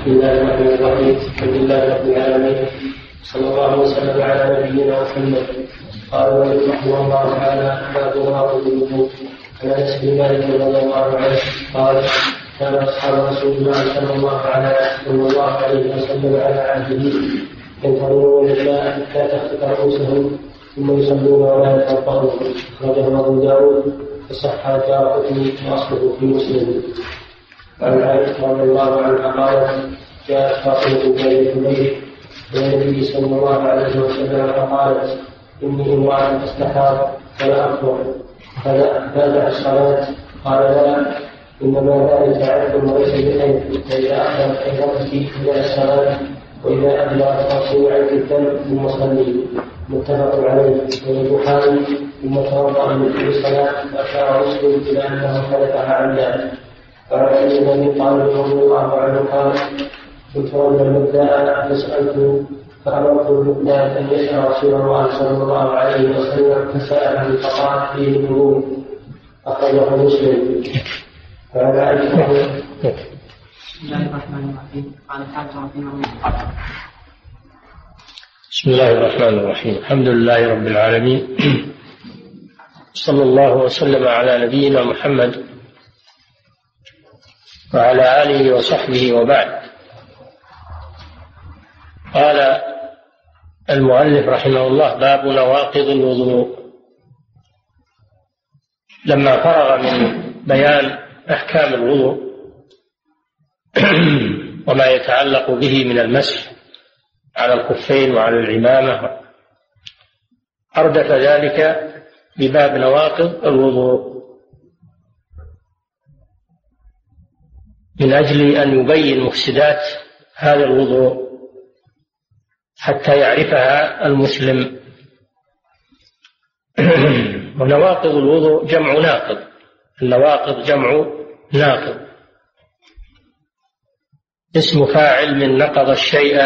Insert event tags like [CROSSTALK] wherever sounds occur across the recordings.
بسم الله الرحمن الرحيم الحمد لله رب العالمين صلى الله وسلم على نبينا محمد قال رحمه الله تعالى باب نواقض الوضوء عن انس بن مالك رضي الله عنه قال كان اصحاب رسول الله صلى الله عليه صلى الله عليه وسلم على عهده ينتظرون الماء حتى تخفق رؤوسهم ثم يصلون ولا يتوضؤون اخرجه ابو داود وصح دار قطني واصله في مسلم وعن عائشه رضي الله عنها قالت جاءت فاطمه بن الحبيب إلى النبي صلى الله عليه وسلم فقالت إني امرأة استحاض ولا اكبر فبدا الصلاة. قال لا. إنما ذلك عبد وليس بخير. فإذا اخذت حيضتك إلى الصلاة وإذا ابلغت فاصل عنك الدم ثم صلي. متفق عليه. والبخاري ثم توضأ من كل صلاة وأشار مسلم إلى أنه خلفها عن ذلك. علي بن طالب رضي الله عنه قال كنت رجلا مبدأ فسألت فأمرت المبدأ أن يسأل رسول الله صلى الله عليه وسلم فسأله فقال فيه الوضوء أخرجه مسلم عائشة بسم الله الرحمن الرحيم قال الحافظ رحمه الله بسم الله الرحمن الرحيم. الحمد لله رب العالمين. [CLEARS THROAT] صلى الله وسلم على نبينا محمد وعلى آله وصحبه وبعد. قال المؤلف رحمه الله باب نواقض الوضوء. لما فرغ من بيان أحكام الوضوء [CLEARS THROAT] وما يتعلق به من المسح على الخفين وعلى العمامة أردف ذلك بباب نواقض الوضوء. من أجل أن يبين مفسدات هذا الوضوء حتى يعرفها المسلم. [CLEARS THROAT] ونواقض الوضوء جمع ناقض. النواقض جمع ناقض. اسم فاعل من نقض الشيء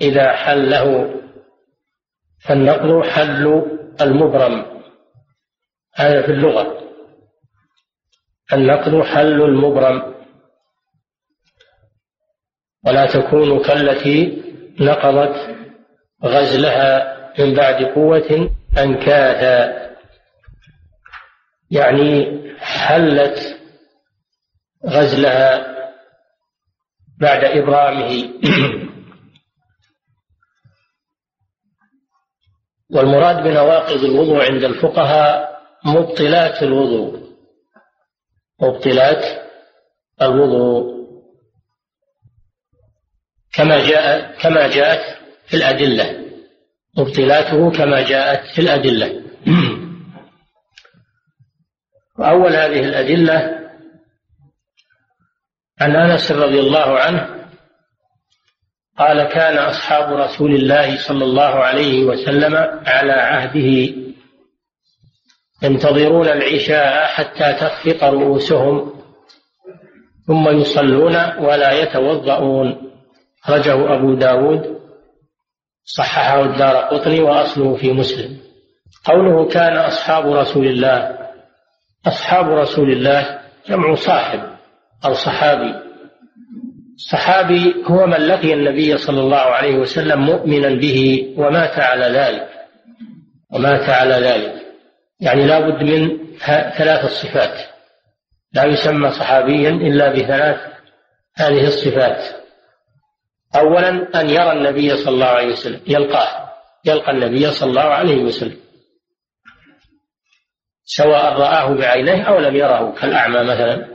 إذا حله. فالنقض حل المبرم. هذا في اللغة. النقض حل المبرم. ولا تكون كالتي نقضت غزلها من بعد قوة أنكاثا يعني حلت غزلها بعد إبرامه. [CLEARS THROAT] والمراد بنواقض الوضوء عند الفقهاء مبطلات الوضوء. مبطلات الوضوء. كما جاء كما جاءت في الأدلة. مبطلاته كما جاءت في الأدلة. وأول هذه الأدلة عن أنس رضي الله عنه قال كان أصحاب رسول الله صلى الله عليه وسلم على عهده ينتظرون العشاء حتى تخفق رؤوسهم ثم يصلون ولا يتوضؤون. أخرجه أبو داود صححه الدار قطني وأصله في مسلم. قوله كان أصحاب رسول الله أصحاب رسول الله جمع صاحب أو صحابي. الصحابي هو من لقي النبي صلى الله عليه وسلم مؤمنا به ومات على ذلك ومات على ذلك. يعني لا بد من ثلاث الصفات. لا يسمى صحابيا إلا بثلاث هذه الصفات. أولا أن يرى النبي صلى الله عليه وسلم يلقاه يلقى النبي صلى الله عليه وسلم. سواء رآه بعينيه أو لم يره كالأعمى مثلا.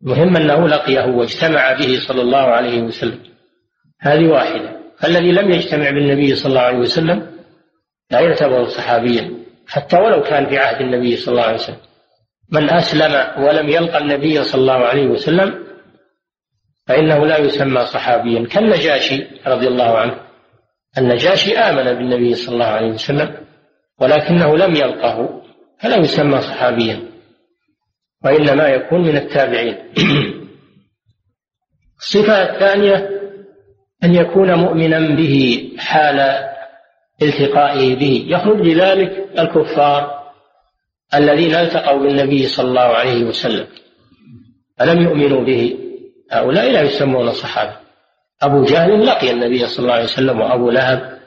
مهم أنه لقيه واجتمع به صلى الله عليه وسلم. هذه واحدة. الذي لم يجتمع بالنبي صلى الله عليه وسلم لا يعتبر صحابيا حتى ولو كان في عهد النبي صلى الله عليه وسلم. من أسلم ولم يلقى النبي صلى الله عليه وسلم فإنه لا يسمى صحابيا. كالنجاشي رضي الله عنه. النجاشي آمن بالنبي صلى الله عليه وسلم ولكنه لم يلقه فلا يسمى صحابيا. وإنما يكون من التابعين. [CLEARS THROAT] الصفة الثانية أن يكون مؤمنا به حال التقائه به. يخرج بذلك الكفار الذين التقوا بالنبي صلى الله عليه وسلم فلم يؤمنوا به. هؤلاء لا يسمون صحابة. أبو جهل لقي النبي صلى الله عليه وسلم وأبو لهب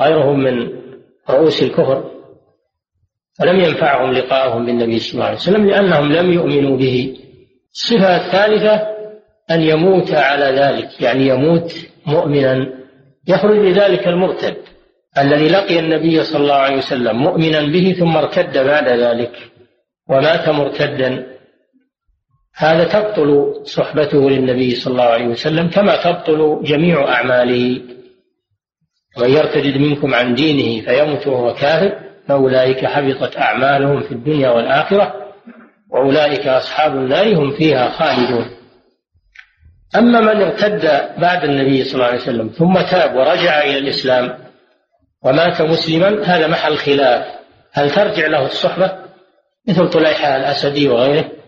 غيرهم من رؤوس الكفر فلم ينفعهم لقاءهم بالنبي صلى الله عليه وسلم لأنهم لم يؤمنوا به. الصفة الثالثة أن يموت على ذلك يعني يموت مؤمنا يخرج بذلك المرتد الذي لقي النبي صلى الله عليه وسلم مؤمنا به ثم ارتد بعد ذلك ومات مرتدا هذا تبطل صحبته للنبي صلى الله عليه وسلم كما تبطل جميع أعماله. من يرتد منكم عن دينه فيمت وهو كافر فأولئك حبطت أعمالهم في الدنيا والآخرة وأولئك أصحاب النار هم فيها خالدون. أما من ارتد بعد النبي صلى الله عليه وسلم ثم تاب ورجع إلى الإسلام ومات مسلما هذا محل خلاف. هل ترجع له الصحبة؟ مثل طليحة الأسدي وغيره.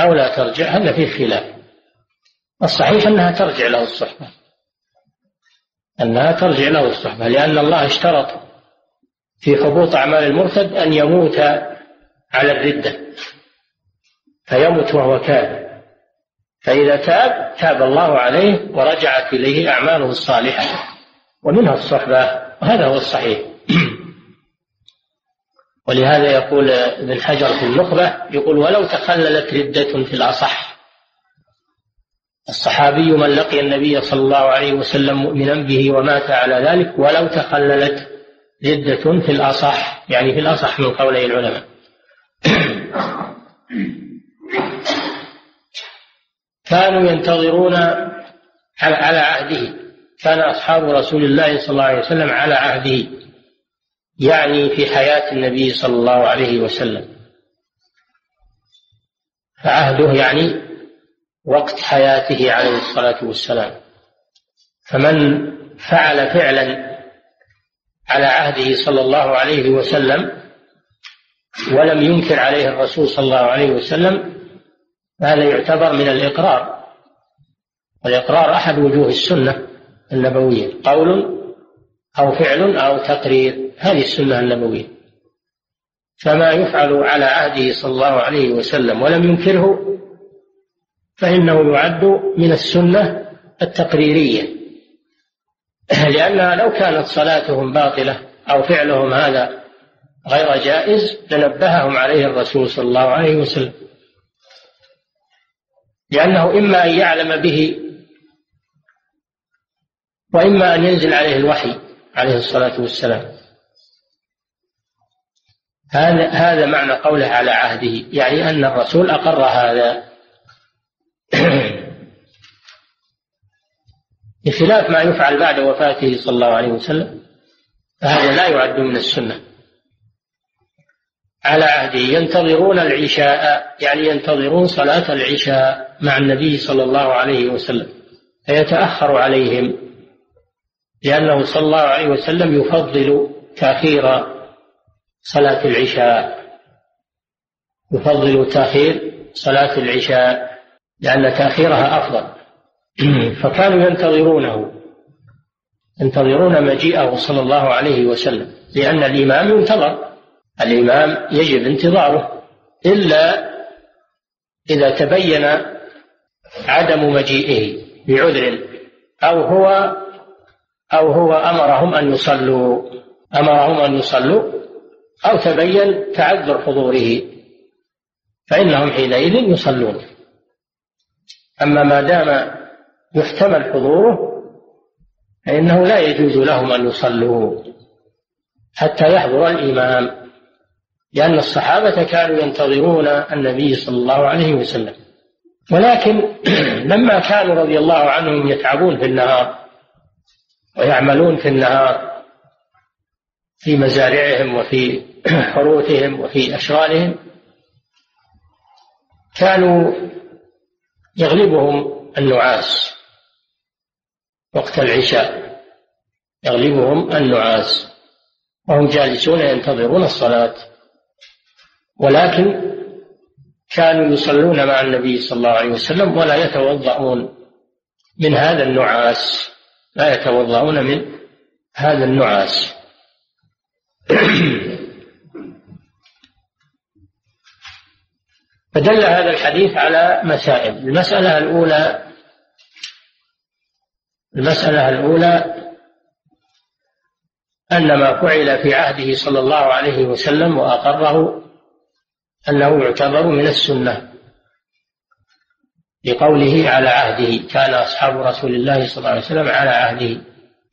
أو لا ترجع هذا فيه خلاف. الصحيح أنها ترجع له الصحبة. أنها ترجع له الصحبة لأن الله اشترط في حبوط أعمال المرتد أن يموت على الردة. فيموت وهو كافر فإذا تاب تاب الله عليه ورجعت إليه أعماله الصالحة. ومنها الصحبة وهذا هو الصحيح. ولهذا يقول ابن حجر في النخبة يقول ولو تخللت ردة في الأصح. الصحابي من لقي النبي صلى الله عليه وسلم مؤمنا به ومات على ذلك ولو تخللت ردة في الأصح يعني في الأصح من قولي العلماء. [COUGHS] كانوا ينتظرون على عهده. كان أصحاب رسول الله صلى الله عليه وسلم على عهده. يعني في حياة النبي صلى الله عليه وسلم. فعهده يعني وقت حياته عليه الصلاة والسلام. فمن فعل فعلا على عهده صلى الله عليه وسلم ولم ينكر عليه الرسول صلى الله عليه وسلم هذا يعتبر من الإقرار. والإقرار أحد وجوه السنة النبوية قول أو فعل أو تقرير. هذه السنة النبوية. فما يفعل على عهده صلى الله عليه وسلم ولم ينكره فإنه يعد من السنة التقريرية. [CLEARS THROAT] لأنها لو كانت صلاتهم باطلة أو فعلهم هذا غير جائز لنبههم عليه الرسول صلى الله عليه وسلم. لأنه إما أن يعلم به وإما أن ينزل عليه الوحي عليه الصلاة والسلام. هذا هذا معنى قوله على عهده يعني أن الرسول أقر هذا. [CLEARS THROAT] بخلاف ما يفعل بعد وفاته صلى الله عليه وسلم فهذا لا يعد من السنة. على عهده ينتظرون العشاء يعني ينتظرون صلاة العشاء مع النبي صلى الله عليه وسلم فيتأخر عليهم لأنه صلى الله عليه وسلم يفضل تأخير صلاة العشاء. يفضل تأخير صلاة العشاء لأن تأخيرها أفضل. [CLEARS THROAT] فكانوا ينتظرونه ينتظرون مجيئه صلى الله عليه وسلم لأن الإمام ينتظر. الإمام يجب انتظاره إلا إذا تبين عدم مجيئه بعذر أو هو أو هو أمرهم أن يصلوا أمرهم أن يصلوا أو تبين تعذر حضوره فإنهم حينئذ يصلون. أما ما دام يحتمل حضوره فإنه لا يجوز لهم أن يصلوا حتى يحضر الإمام لأن الصحابة كانوا ينتظرون النبي صلى الله عليه وسلم. ولكن [CLEARS THROAT] لما كانوا رضي الله عنهم يتعبون في النهار ويعملون في النهار في مزارعهم وفي [CLEARS THROAT] حروثهم وفي أشغالهم كانوا يغلبهم النعاس وقت العشاء يغلبهم النعاس وهم جالسون ينتظرون الصلاة ولكن كانوا يصلون مع النبي صلى الله عليه وسلم ولا يتوضؤون من هذا النعاس لا يتوضؤون من هذا النعاس. [COUGHS] فدل هذا الحديث على مسائل. المسألة الأولى المسألة الأولى أن ما فعل في عهده صلى الله عليه وسلم وأقره أنه يعتبر من السنة لقوله على عهده. كان أصحاب رسول الله صلى الله عليه وسلم على عهده.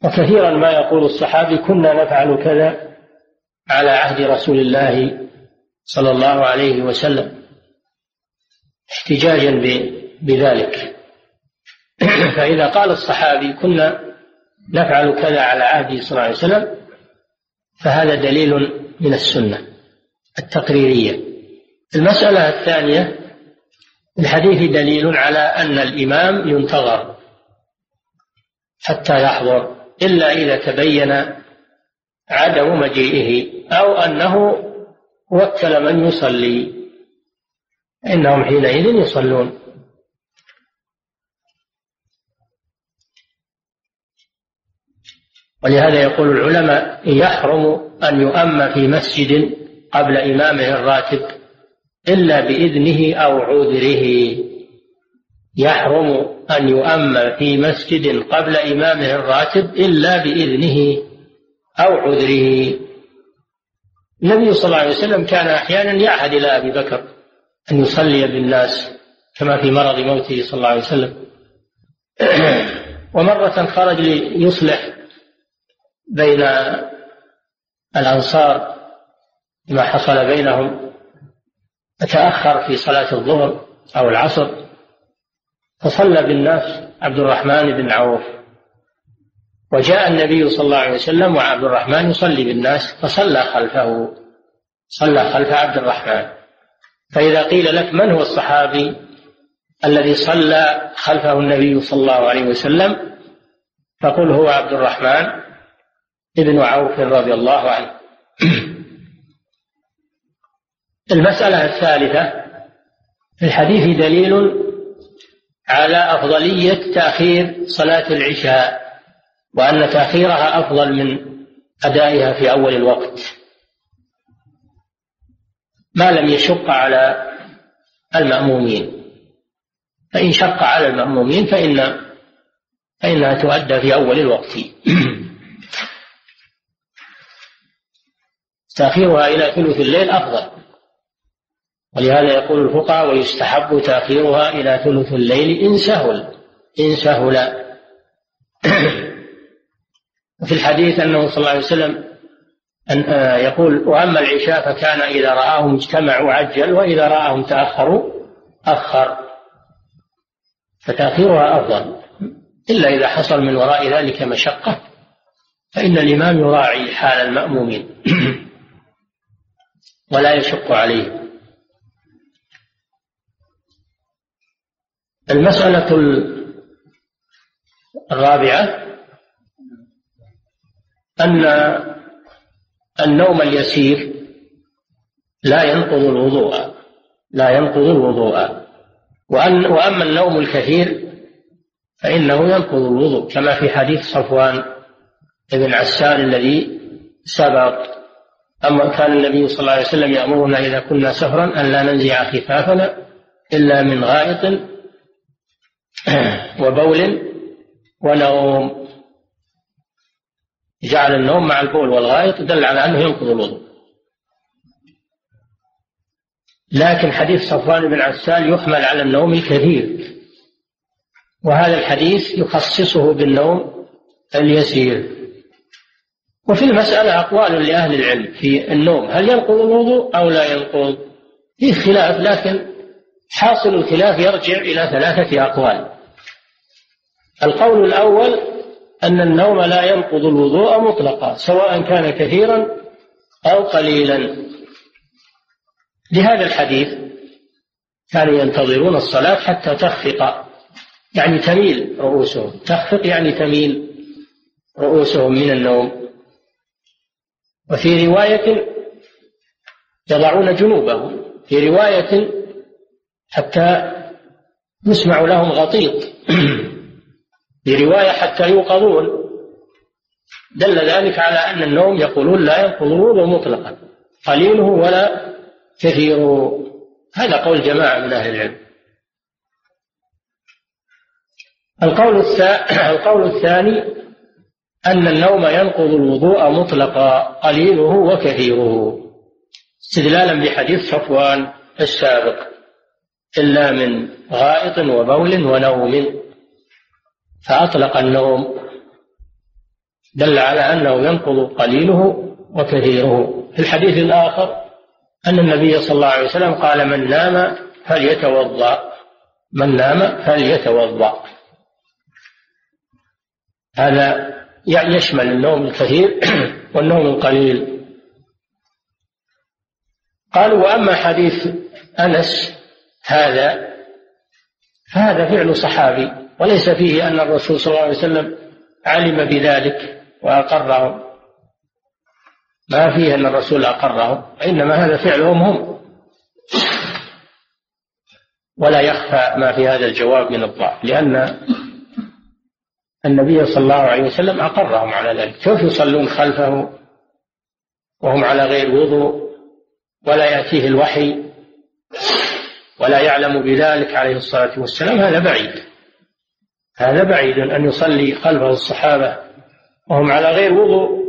وكثيرا ما يقول الصحابي كنا نفعل كذا على عهد رسول الله صلى الله عليه وسلم احتجاجا بذلك. [CLEARS THROAT] فإذا قال الصحابي كنا نفعل كذا على عهده صلى الله عليه وسلم فهذا دليل من السنة التقريرية. المسألة الثانية الحديث دليل على أن الإمام ينتظر حتى يحضر إلا إذا تبين عدم مجيئه أو أنه وكل من يصلي. إنهم حينئذ يصلون. ولهذا يقول العلماء يحرم أن يؤم في مسجد قبل إمامه الراتب إلا بإذنه أو عذره. يحرم أن يؤم في مسجد قبل إمامه الراتب إلا بإذنه. أو عذره. النبي صلى الله عليه وسلم كان أحيانا يعهد إلى أبي بكر أن يصلي بالناس كما في مرض موته صلى الله عليه وسلم. ومرة خرج ليصلح بين الأنصار ما حصل بينهم. فتأخر في صلاة الظهر أو العصر. فصلى بالناس عبد الرحمن بن عوف. وجاء النبي صلى الله عليه وسلم وعبد الرحمن يصلي بالناس فصلى خلفه صلى خلف عبد الرحمن. فإذا قيل لك من هو الصحابي الذي صلى خلفه النبي صلى الله عليه وسلم فقل هو عبد الرحمن ابن عوف رضي الله عنه. [CLEARS THROAT] المسألة الثالثة في الحديث دليل على أفضلية تأخير صلاة العشاء. وأن تأخيرها أفضل من أدائها في أول الوقت. ما لم يشق على المأمومين. فإن شق على المأمومين فإن فإنها تؤدى في أول الوقت. [CLEARS THROAT] تأخيرها إلى ثلث الليل أفضل. ولهذا يقول الفقهاء ويستحب تأخيرها إلى ثلث الليل إن سهل إن سهل. [CLEARS THROAT] وفي الحديث أنه صلى الله عليه وسلم أن آه، يقول وأما العشاء فكان إذا رآهم اجتمعوا عجل وإذا رآهم تأخروا أخر. فتأخيرها أفضل. إلا إذا حصل من وراء ذلك مشقة فإن الإمام يراعي حال المأمومين. [CLEARS THROAT] ولا يشق عليه. المسألة الرابعة أن النوم اليسير لا ينقض الوضوء لا ينقض الوضوء. وأن وأما النوم الكثير فإنه ينقض الوضوء كما في حديث صفوان بن عسان الذي سبق. أما كان النبي صلى الله عليه وسلم يأمرنا إذا كنا سفرا أن لا ننزع خفافنا إلا من غائط [CLEARS THROAT] وبول ونوم. جعل النوم مع البول والغائط دل على أنه ينقض الوضوء. لكن حديث صفوان بن عسال يحمل على النوم الكثير. وهذا الحديث يخصصه بالنوم اليسير. وفي المسألة أقوال لأهل العلم في النوم. هل ينقض الوضوء أو لا ينقض؟ فيه خلاف لكن حاصل الخلاف يرجع إلى ثلاثة أقوال. القول الأول أن النوم لا ينقض الوضوء مطلقا سواء كان كثيرا أو قليلا. لهذا الحديث كانوا ينتظرون الصلاة حتى تخفق يعني تميل رؤوسهم. تخفق يعني تميل رؤوسهم من النوم. وفي رواية يضعون جنوبهم في رواية حتى يسمع لهم غطيط [CLEARS THROAT] في رواية حتى يوقظون. دل ذلك على أن النوم يقولون لا ينقض الوضوء مطلقا. قليله ولا كثيره. هذا قول جماعة من أهل العلم. القول القول الثاني أن النوم ينقض الوضوء مطلقا قليله وكثيره. استدلالا بحديث صفوان السابق. إلا من غائط وبول ونوم. فأطلق النوم. دل على أنه ينقض قليله وكثيره. في الحديث الآخر أن النبي صلى الله عليه وسلم قال من نام فليتوضأ. من نام فليتوضأ. هذا يشمل النوم الكثير [CLEARS THROAT] والنوم القليل. قالوا وأما حديث أنس هذا فهذا فعل صحابي. وليس فيه أن الرسول صلى الله عليه وسلم علم بذلك وأقرهم ما فيه أن الرسول أقرهم وإنما هذا فعلهم هم. ولا يخفى ما في هذا الجواب من الضعف لأن النبي صلى الله عليه وسلم أقرهم على ذلك. كيف يصلون خلفه وهم على غير وضوء؟ ولا يأتيه الوحي ولا يعلم بذلك عليه الصلاة والسلام هذا بعيد. هذا بعيد أن يصلي خلفه الصحابة وهم على غير وضوء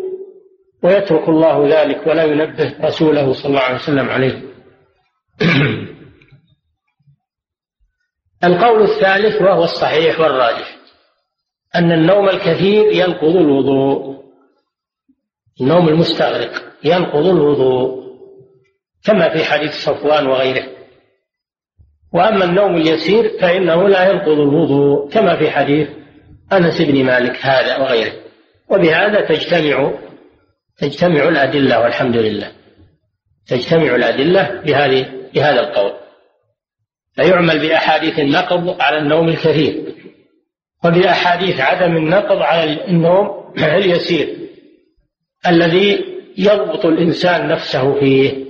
ويترك الله ذلك ولا ينبه رسوله صلى الله عليه وسلم عليه. [CLEARS THROAT] القول الثالث وهو الصحيح والراجح أن النوم الكثير ينقض الوضوء. النوم المستغرق ينقض الوضوء كما في حديث صفوان وغيره. وأما النوم اليسير فإنه لا ينقض الوضوء كما في حديث أنس بن مالك هذا وغيره. وبهذا تجتمع تجتمع الأدلة والحمد لله. تجتمع الأدلة بهذه بهذا القول. فيعمل بأحاديث النقض على النوم الكثير. وبأحاديث عدم النقض على النوم [CLEARS THROAT] اليسير. الذي يضبط الإنسان نفسه فيه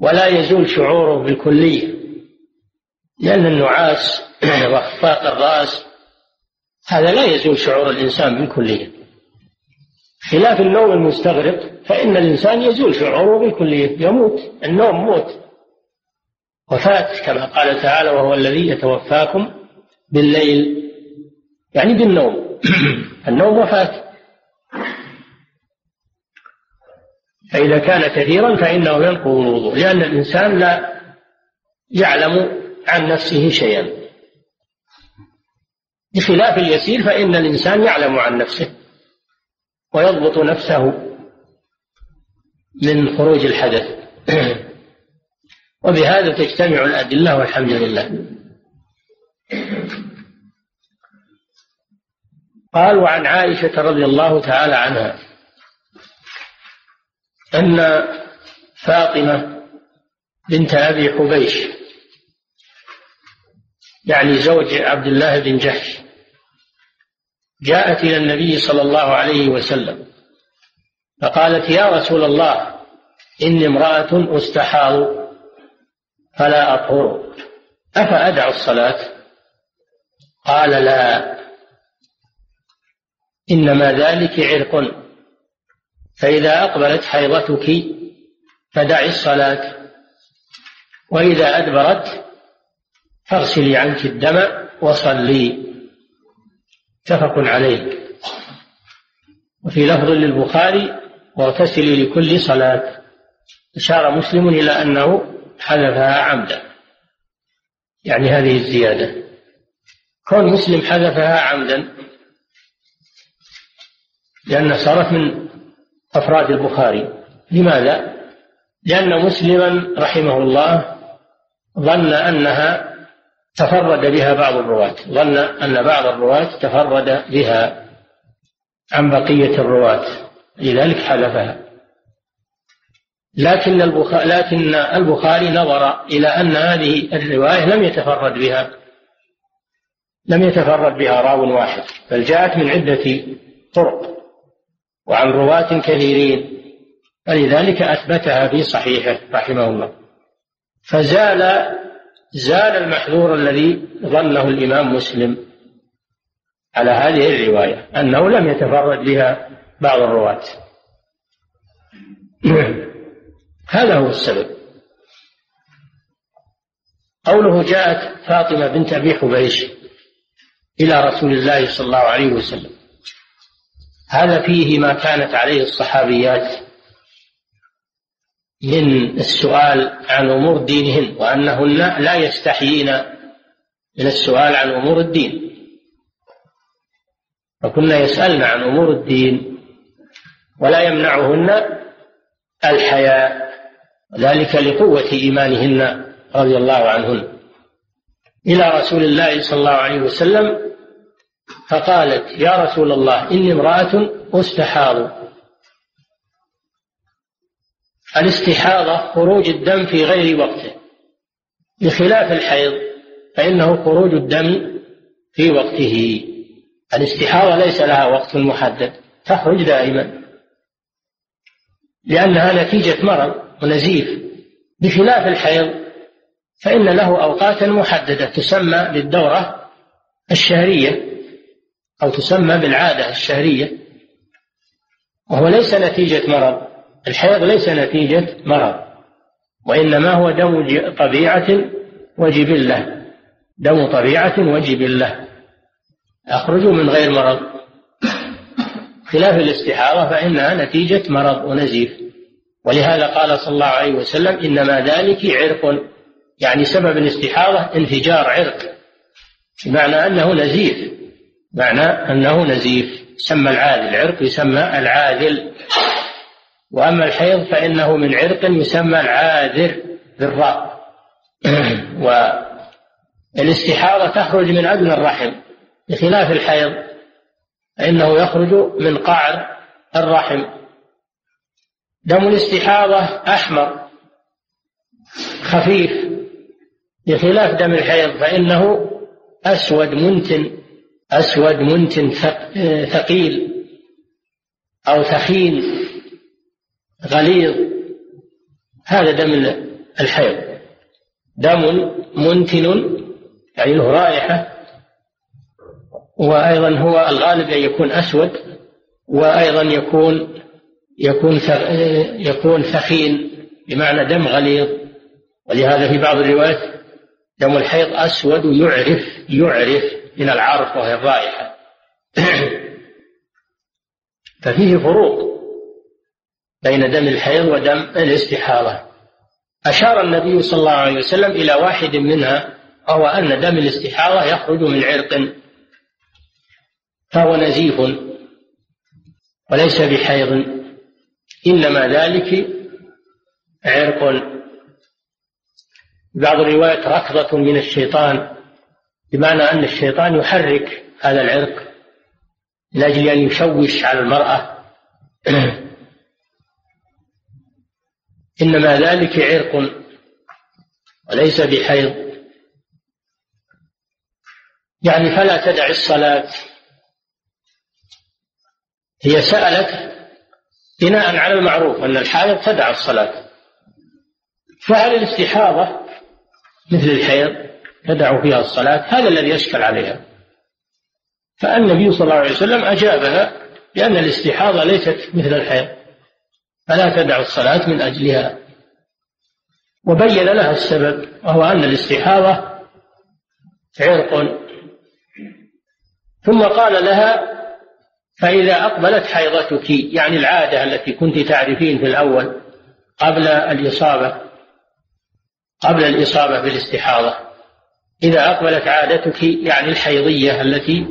ولا يزول شعوره بالكلية. لأن النعاس [CLEARS THROAT] وإخفاق الرأس هذا لا يزول شعور الإنسان بالكلية. خلاف النوم المستغرق فإن الإنسان يزول شعوره بالكلية يموت النوم موت. وفاة كما قال تعالى وهو الذي يتوفاكم بالليل. يعني بالنوم. [CLEARS THROAT] النوم وفاة. فإذا كان كثيرا فإنه ينقض الوضوء لأن الإنسان لا يعلم عن نفسه شيئا. بخلاف اليسير فإن الإنسان يعلم عن نفسه ويضبط نفسه من خروج الحدث. [CLEARS THROAT] وبهذا تجتمع الأدلة والحمد لله. قال وعن عائشة رضي الله تعالى عنها أن فاطمة بنت أبي حبيش يعني زوج عبد الله بن جحش جاءت إلى النبي صلى الله عليه وسلم فقالت يا رسول الله إني امرأة أستحاض فلا أطهر أفأدع الصلاة؟ قال لا إنما ذلك عرق فإذا أقبلت حيضتك فدعي الصلاة وإذا أدبرت فاغسلي عنك الدم وصلي. متفق عليه. وفي لفظ للبخاري واغتسلي لكل صلاة. أشار مسلم إلى أنه حذفها عمدا. يعني هذه الزيادة. كون مسلم حذفها عمدا لأنها صارت من أفراد البخاري. لماذا؟ لأن مسلما رحمه الله ظن أنها تفرد بها بعض الرواة. ظن أن بعض الرواة تفرد بها عن بقية الرواة. لذلك حذفها لكن البخاري لكن البخاري نظر إلى أن هذه الرواية لم يتفرد بها. لم يتفرد بها راو واحد. بل جاءت من عدة طرق وعن رواة كثيرين. فلذلك أثبتها في صحيحه رحمه الله. فزال زال المحذور الذي ظنه الإمام مسلم على هذه الرواية أنه لم يتفرد بها بعض الرواة. [CLEARS THROAT] هذا هو السبب. قوله جاءت فاطمة بنت أبي حبيش إلى رسول الله صلى الله عليه وسلم. هذا فيه ما كانت عليه الصحابيات من السؤال عن أمور دينهن وأنهن لا يستحيين من السؤال عن أمور الدين. فكنا يسألن عن أمور الدين ولا يمنعهن الحياء ذلك لقوة إيمانهن رضي الله عنهن. إلى رسول الله صلى الله عليه وسلم فقالت يا رسول الله إني امرأة أستحاض. الاستحاضة خروج الدم في غير وقته. بخلاف الحيض فإنه خروج الدم في وقته. الاستحاضة ليس لها وقت محدد تخرج دائما. لأنها نتيجة مرض ونزيف. بخلاف الحيض فإن له أوقاتا محددة تسمى بالدورة الشهرية أو تسمى بالعادة الشهرية. وهو ليس نتيجة مرض. الحيض ليس نتيجة مرض وإنما هو دم طبيعة وجبلة دم طبيعة وجبلة. يخرج من غير مرض. خلاف الاستحاضة فإنها نتيجة مرض ونزيف. ولهذا قال صلى الله عليه وسلم إنما ذلك عرق يعني سبب الاستحاضة انفجار عرق بمعنى أنه نزيف معنى أنه نزيف يسمى العاذل العرق يسمى العاذل. وأما الحيض فإنه من عرق يسمى العاذر بالراء [CLEARS THROAT] والإستحاضة تخرج من أدنى الرحم. بخلاف الحيض فإنه يخرج من قعر الرحم. دم الاستحاضة أحمر خفيف. بخلاف دم الحيض فإنه أسود منتن أسود منتن ثقيل أو ثخين. غليظ. هذا دم الحيض. دم منتن يعني له رائحة. وأيضا هو الغالب أن يكون أسود. وأيضا يكون يكون يكون ثخين بمعنى دم غليظ. ولهذا في بعض الروايات دم الحيض أسود يعرف يعرف من العرف وهي الرائحة. [COUGHS] ففيه فروق. بين دم الحيض ودم الاستحاضة. أشار النبي صلى الله عليه وسلم إلى واحد منها وهو أن دم الاستحاضة يخرج من عرق. فهو نزيف وليس بحيض. إنما ذلك عرق. بعض الروايات ركضة من الشيطان بمعنى أن الشيطان يحرك هذا العرق من أجل أن يشوش على المرأة. [CLEARS THROAT] إنما ذلك عرق وليس بحيض. يعني فلا تدع الصلاة. هي سألت بناء على المعروف أن الحائض تدع الصلاة. فهل الاستحاضة مثل الحيض تدع فيها الصلاة؟ هذا الذي يشكل عليها. فالنبي صلى الله عليه وسلم أجابها بأن الاستحاضة ليست مثل الحيض. فلا تدع الصلاة من أجلها. وبين لها السبب وهو أن الاستحاضة عرق. ثم قال لها فإذا أقبلت حيضتك يعني العادة التي كنت تعرفين في الأول قبل الإصابة قبل الإصابة بالاستحاضة. إذا أقبلت عادتك يعني الحيضية التي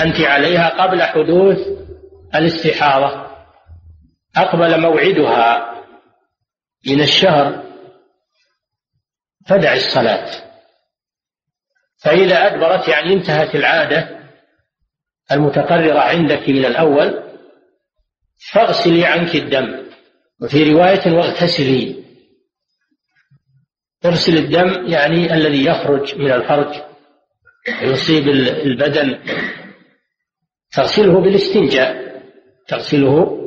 أنت عليها قبل حدوث الاستحاضة. أقبل موعدها من الشهر فدع الصلاة. فإذا أدبرت يعني انتهت العادة المتقررة عندك من الأول فاغسلي عنك الدم. وفي رواية واغتسلي. اغسل الدم يعني الذي يخرج من الفرج يصيب البدن. تغسله بالاستنجاء. تغسله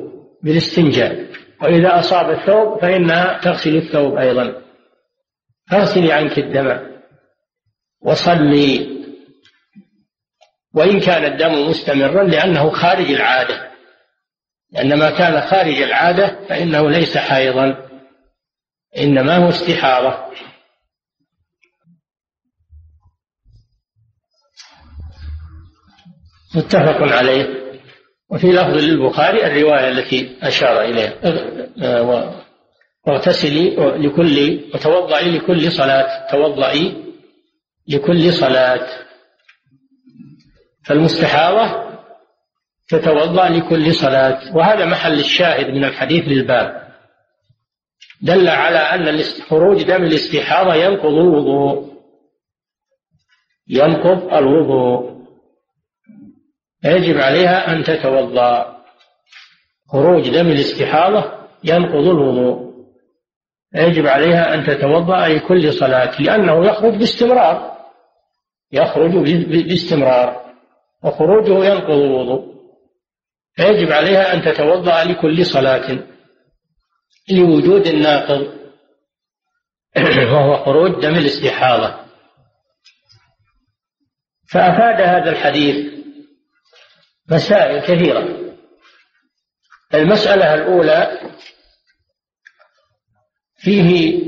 بالاستنجاء. وإذا أصاب الثوب فإنها تغسل الثوب أيضا. فاغسلي عنك الدم وصلي. وإن كان الدم مستمرا لأنه خارج العادة. لأن ما كان خارج العادة فإنه ليس حائضا إنما هو استحارة متفق عليه. وفي لفظ للبخاري الرواية التي أشار إليها. واغتسلي لكل وتوضئي لكل صلاة. توضئي لكل صلاة. فالمستحاضة تتوضأ لكل صلاة. وهذا محل الشاهد من الحديث للباب. دل على أن خروج دم الاستحاضة ينقض الوضوء. ينقض الوضوء. يجب عليها أن تتوضأ. خروج دم الاستحاضة ينقض الوضوء. يجب عليها أن تتوضأ لكل صلاة لأنه يخرج باستمرار. يخرج باستمرار. وخروجه ينقض الوضوء. فيجب عليها أن تتوضأ لكل صلاة لوجود الناقض. [CLEARS THROAT] وهو خروج دم الاستحاضة. فأفاد هذا الحديث مسائل كثيرة. المسألة الأولى فيه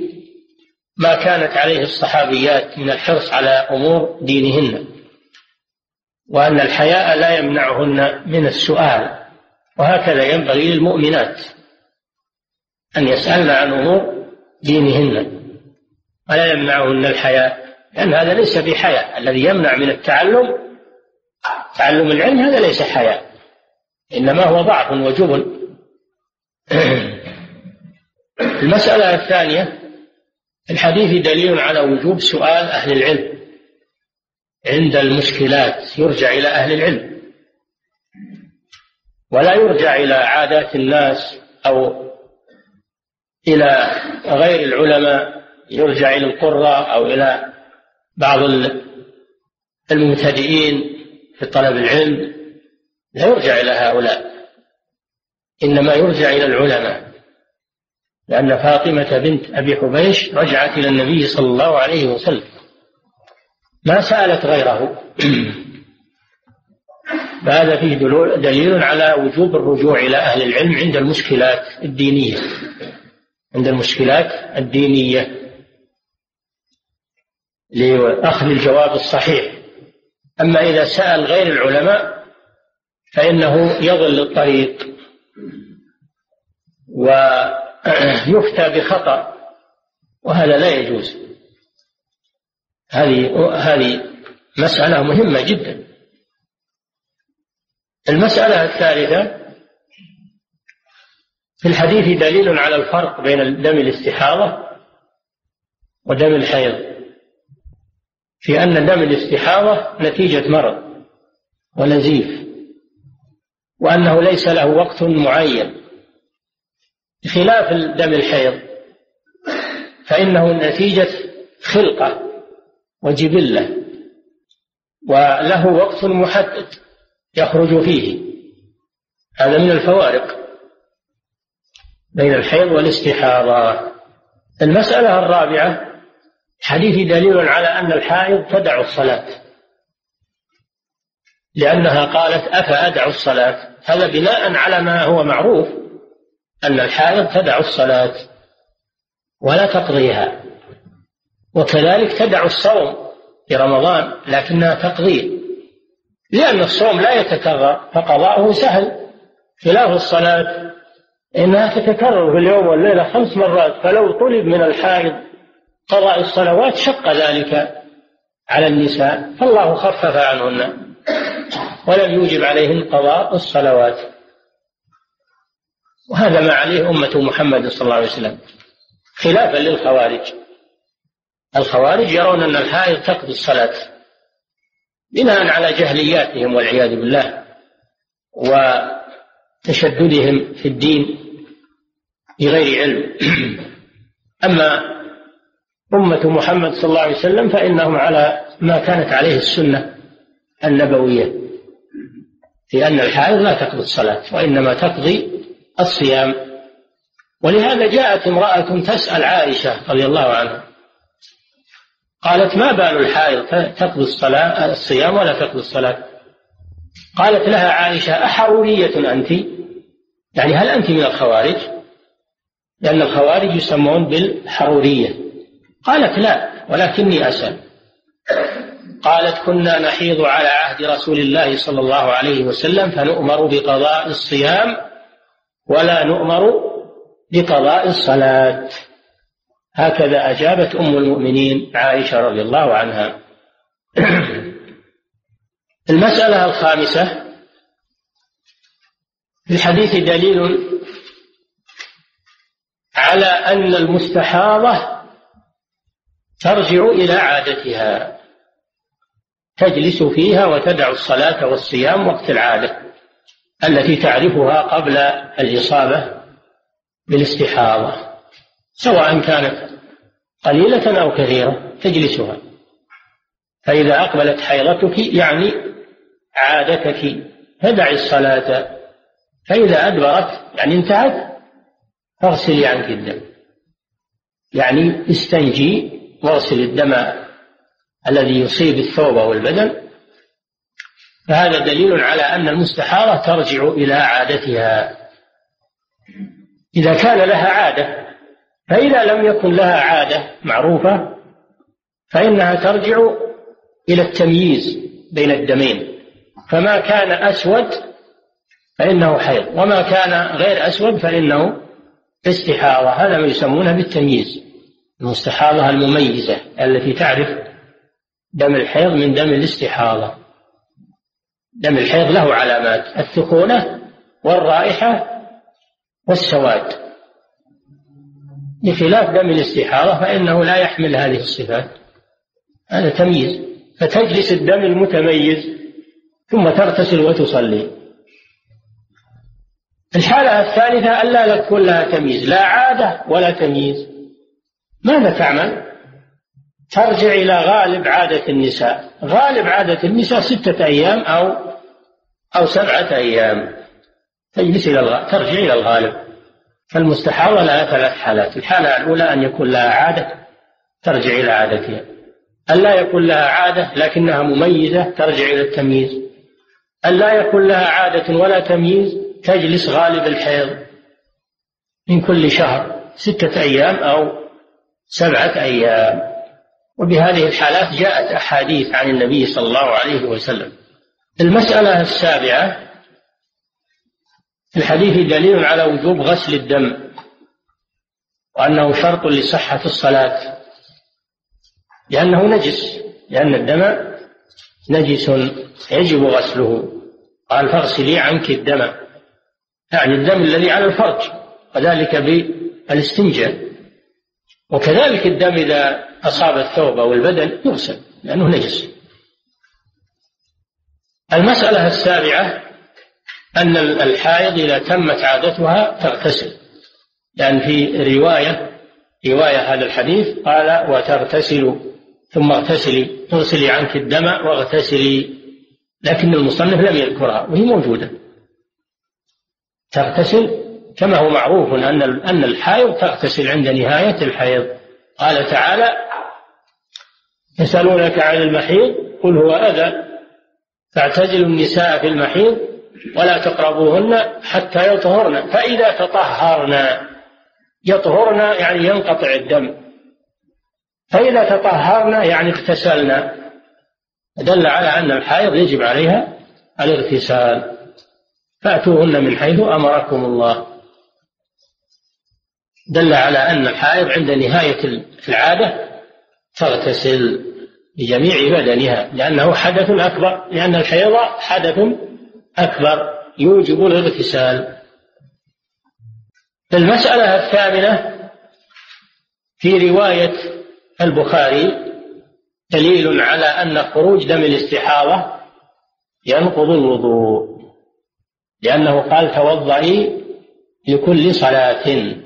ما كانت عليه الصحابيات من الحرص على أمور دينهن وأن الحياء لا يمنعهن من السؤال وهكذا ينبغي للمؤمنات أن يسألن عن أمور دينهن. ولا يمنعهن الحياء لأن هذا ليس بحياء الذي يمنع من التعلم تعلم العلم هذا ليس حياء إنما هو ضعف وجبن [CLEARS THROAT] المسألة الثانية الحديث دليل على وجوب سؤال أهل العلم. عند المشكلات يرجع إلى أهل العلم. ولا يرجع إلى عادات الناس أو إلى غير العلماء يرجع إلى القراء أو إلى بعض المبتدئين. في طلب العلم لا يرجع إلى هؤلاء إنما يرجع إلى العلماء لأن فاطمة بنت أبي حبيش رجعت إلى النبي صلى الله عليه وسلم. ما سألت غيره. [CLEARS THROAT] فهذا فيه دليل على وجوب الرجوع إلى أهل العلم عند المشكلات الدينية. عند المشكلات الدينية. لأخذ الجواب الصحيح. أما إذا سأل غير العلماء فإنه يضل الطريق ويفتى بخطأ وهذا لا يجوز. هذه هذه مسألة مهمة جدا. المسألة الثالثة في الحديث دليل على الفرق بين دم الاستحاضة ودم الحيض. في أن دم الاستحاضة نتيجة مرض ونزيف وأنه ليس له وقت معين. بخلاف دم الحيض فإنه نتيجة خلقة وجبلة وله وقت محدد يخرج فيه. هذا من الفوارق بين الحيض والاستحاضة. المسألة الرابعة حديث دليل على أن الحائض تدع الصلاة. لأنها قالت أفأدع الصلاة؟ هذا بناء على ما هو معروف أن الحائض تدع الصلاة ولا تقضيها. وكذلك تدع الصوم في رمضان لكنها تقضيه لأن الصوم لا يتكرر فقضاؤه سهل. خلاف الصلاة إنها تتكرر في اليوم والليلة خمس مرات فلو طلب من الحائض قضاء الصلوات شق ذلك على النساء فالله خفف عنهن ولم يوجب عليهن قضاء الصلوات. وهذا ما عليه أمة محمد صلى الله عليه وسلم خلافا للخوارج. الخوارج يرون أن الحائض تقضي الصلاة بناء على جهلياتهم والعياذ بالله وتشددهم في الدين بغير علم. أما أمة محمد صلى الله عليه وسلم فإنهم على ما كانت عليه السنة النبوية في أن الحائض لا تقضي الصلاة وإنما تقضي الصيام. ولهذا جاءت امرأة تسأل عائشة رضي الله عنها قالت ما بال الحائض تقضي الصلاة الصيام ولا تقضي الصلاة؟ قالت لها عائشة أحرورية أنت؟ يعني هل أنت من الخوارج؟ لأن الخوارج يسمون بالحرورية. قالت لا ولكني أسأل. قالت كنا نحيض على عهد رسول الله صلى الله عليه وسلم فنؤمر بقضاء الصيام ولا نؤمر بقضاء الصلاة. هكذا أجابت أم المؤمنين عائشة رضي الله عنها. [CLEARS THROAT] المسألة الخامسة في الحديث دليل على أن المستحاضة ترجع إلى عادتها. تجلس فيها وتدع الصلاة والصيام وقت العادة التي تعرفها قبل الإصابة بالاستحاضة سواء كانت قليلة أو كثيرة تجلسها. فإذا أقبلت حيضتك يعني عادتك فدعي الصلاة. فإذا أدبرت يعني انتهت فاغسلي عنك الدم. يعني استنجي واغسل الدم الذي يصيب الثوب والبدن. فهذا دليل على أن المستحاضة ترجع إلى عادتها. إذا كان لها عادة فإذا لم يكن لها عادة معروفة فإنها ترجع إلى التمييز بين الدمين. فما كان أسود فإنه حيض وما كان غير أسود فإنه استحاضة. هذا ما يسمونه بالتمييز. المستحاضة المميزة التي تعرف دم الحيض من دم الاستحاضة. دم الحيض له علامات الثخونة والرائحة والسواد. بخلاف دم الاستحاضة فإنه لا يحمل هذه الصفات. هذا تمييز. فتجلس الدم المتميز ثم تغتسل وتصلي. الحالة الثالثة ألا يكون لها تمييز لا عادة ولا تمييز. ماذا تعمل؟ ترجع إلى غالب عادة النساء. غالب عادة النساء ستة أيام أو أو سبعة أيام. تجلس إلى الغالب ترجع إلى الغالب. فالمستحاضة لها ثلاث حالات. الحالة الأولى أن يكون لها عادة ترجع إلى عادتها. أن لا يكون لها عادة لكنها مميزة ترجع إلى التمييز. أن لا يكون لها عادة ولا تمييز تجلس غالب الحيض من كل شهر. ستة أيام أو سبعة أيام. وبهذه الحالات جاءت أحاديث عن النبي صلى الله عليه وسلم. المسألة السابعة في الحديث دليل على وجوب غسل الدم وأنه شرط لصحة الصلاة. لأنه نجس لأن الدم نجس يجب غسله. قال فاغسلي عنك الدم. يعني الدم الذي على الفرج وذلك بالإستنجاء. وكذلك الدم إذا أصاب الثوب أو البدن يغسل لأنه نجس. المسألة السابعة أن الحائض إذا تمت عادتها تغتسل. لأن في رواية رواية هذا الحديث قال وتغتسل ثم اغتسلي اغسلي عنك الدم واغتسلي. لكن المصنف لم يذكرها وهي موجودة. تغتسل كما هو معروف أن أن الحائض تغتسل عند نهاية الحيض. قال تعالى يسألونك عن المحيض قل هو أذى. فاعتزلوا النساء في المحيض ولا تقربوهن حتى يطهرن. فإذا تطهرن يطهرن يعني ينقطع الدم. فإذا تطهرن يعني اغتسلن. دل على أن الحائض يجب عليها الاغتسال. فأتوهن من حيث أمركم الله. دل على أن الحائض عند نهاية العادة تغتسل بجميع بدنها لأنه حدث أكبر لأن الحيض حدث أكبر يوجب الاغتسال. المسألة الثامنة في رواية البخاري دليل على أن خروج دم الاستحاضة ينقض الوضوء لأنه قال توضئي لكل صلاة.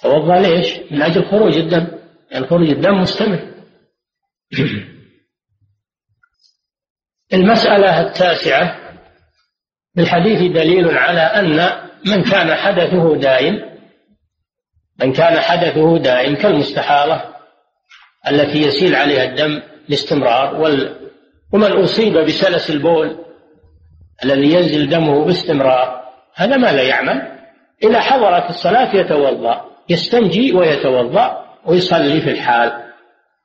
توضأ ليش؟ من أجل خروج الدم. يعني خروج الدم مستمر. المسألة التاسعة. في الحديث دليل على أن من كان حدثه دائم من كان حدثه دائم كالمستحاضة التي يسيل عليها الدم باستمرار ومن أصيب بسلس البول الذي ينزل دمه باستمرار هذا ما لا يعمل. إذا حضرت الصلاة يتوضأ. يستنجي ويتوضأ ويصلي في الحال.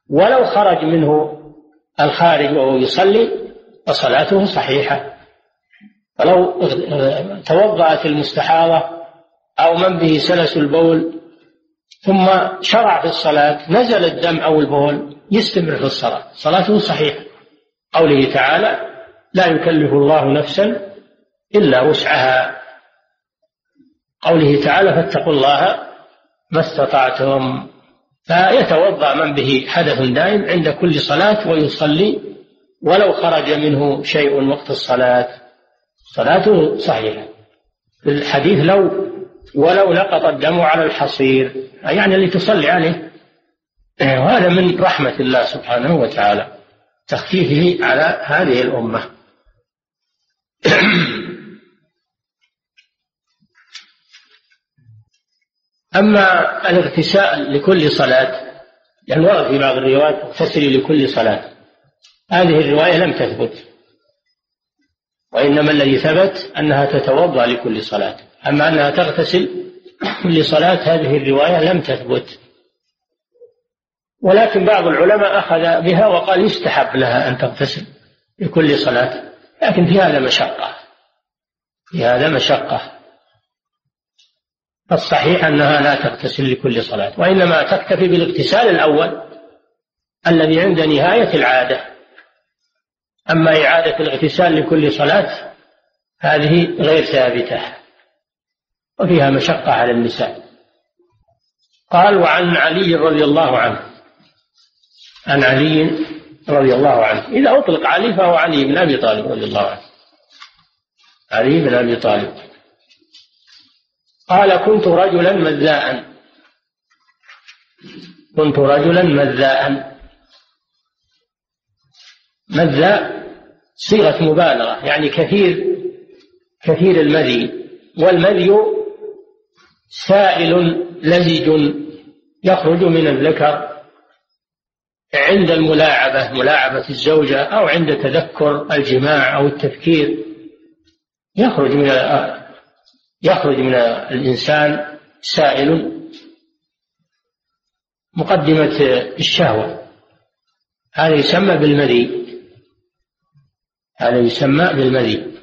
ولو خرج منه الخارج وهو يصلي فصلاته صحيحة. فلو توضأت المستحاضة أو من به سلس البول ثم شرع في الصلاة نزل الدم أو البول يستمر في الصلاة. صلاته صحيحة. قوله تعالى لا يكلف الله نفسا إلا وسعها. قوله تعالى فاتقوا الله ما استطعتم فيتوضأ من به حدث دائم عند كل صلاة ويصلي ولو خرج منه شيء وقت الصلاة. صلاته صحيحة. في الحديث لو ولو لقط الدم على الحصير يعني اللي تصلي عليه. وهذا من رحمة الله سبحانه وتعالى تخفيفه على هذه الأمة. [COUGHS] أما الاغتسال لكل صلاة لأنه ورد في بعض الروايات اغتسلي لكل صلاة. هذه الرواية لم تثبت وإنما الذي ثبت أنها تتوضأ لكل صلاة. أما أنها تغتسل كل صلاة هذه الرواية لم تثبت. ولكن بعض العلماء أخذ بها وقال يستحب لها أن تغتسل لكل صلاة لكن في هذا مشقة في هذا مشقة. الصحيح أنها لا تغتسل لكل صلاة وإنما تكتفي بالاغتسال الأول الذي عند نهاية العادة. أما إعادة الاغتسال لكل صلاة هذه غير ثابتة وفيها مشقة على النساء. قال وعن علي رضي الله عنه عن علي رضي الله عنه. إذا أطلق علي فهو علي بن أبي طالب رضي الله عنه. علي بن أبي طالب. قال كنت رجلا مذاء. كنت رجلا مذاء. مذاء صيغة مبالغة يعني كثير كثير المذي. والمذي سائل لزج يخرج من الذكر عند الملاعبة ملاعبة الزوجة أو عند تذكر الجماع أو التفكير يخرج من يخرج من الإنسان سائل مقدمة الشهوة. هذا يسمى بالمذي. هذا يسمى بالمذي.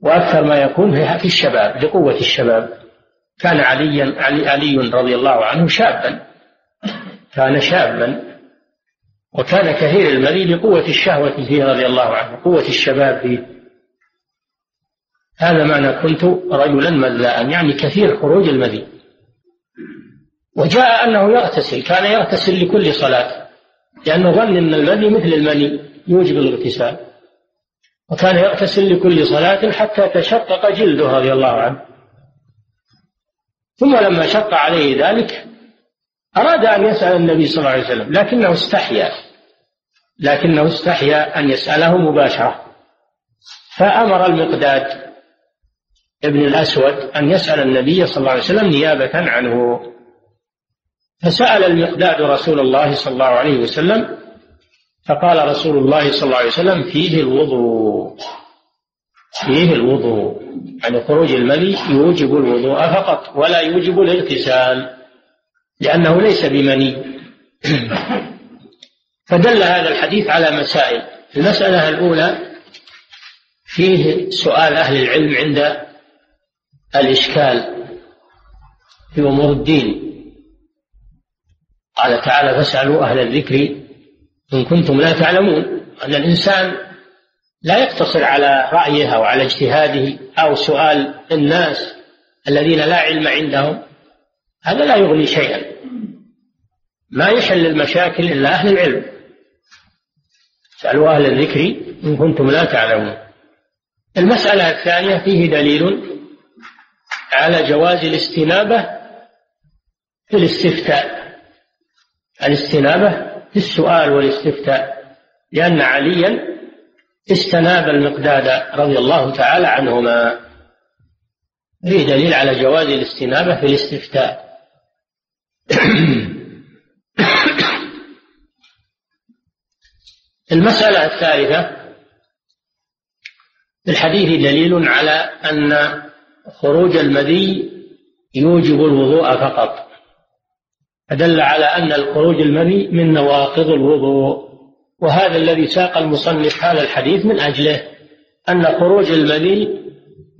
وأكثر ما يكون في الشباب لقوة الشباب. كان عليا علي, علي رضي الله عنه شابا. كان شابا. وكان كثير المذي لقوة الشهوة فيه رضي الله عنه قوة الشباب فيه. هذا معنى كنت رجلا مذاء يعني كثير خروج المذي. وجاء أنه يغتسل كان يغتسل لكل صلاة لأنه ظن أن المذي مثل المني يوجب الاغتسال. وكان يغتسل لكل صلاة حتى تشقق جلده رضي الله عنه. ثم لما شق عليه ذلك أراد أن يسأل النبي صلى الله عليه وسلم لكنه استحيا لكنه استحيا أن يسأله مباشرة. فأمر المقداد ابن الأسود أن يسأل النبي صلى الله عليه وسلم نيابة عنه. فسأل المقداد رسول الله صلى الله عليه وسلم فقال رسول الله صلى الله عليه وسلم فيه الوضوء. فيه الوضوء. يعني خروج المني يوجب الوضوء فقط ولا يوجب الاغتسال لأنه ليس بمني. [CLEARS THROAT] فدل هذا الحديث على مسائل. المسألة الأولى فيه سؤال أهل العلم عند الإشكال في أمور الدين. قال تعالى فاسألوا أهل الذكر إن كنتم لا تعلمون. أن الإنسان لا يقتصر على رأيه أو على اجتهاده أو سؤال الناس الذين لا علم عندهم. هذا لا يغني شيئا. ما يحل المشاكل إلا أهل العلم. اسألوا أهل الذكر إن كنتم لا تعلمون. المسألة الثانية فيه دليل على جواز الاستنابة في الاستفتاء. الاستنابة في السؤال والاستفتاء لأن عليا استناب المقداد رضي الله تعالى عنهما. فيه دليل على جواز الاستنابة في الاستفتاء. [COUGHS] المسألة الثالثة في الحديث دليل على أن خروج المذي يوجب الوضوء فقط. فدل على أن الخروج المذي من نواقض الوضوء. وهذا الذي ساق المصنف هذا الحديث من أجله أن خروج المني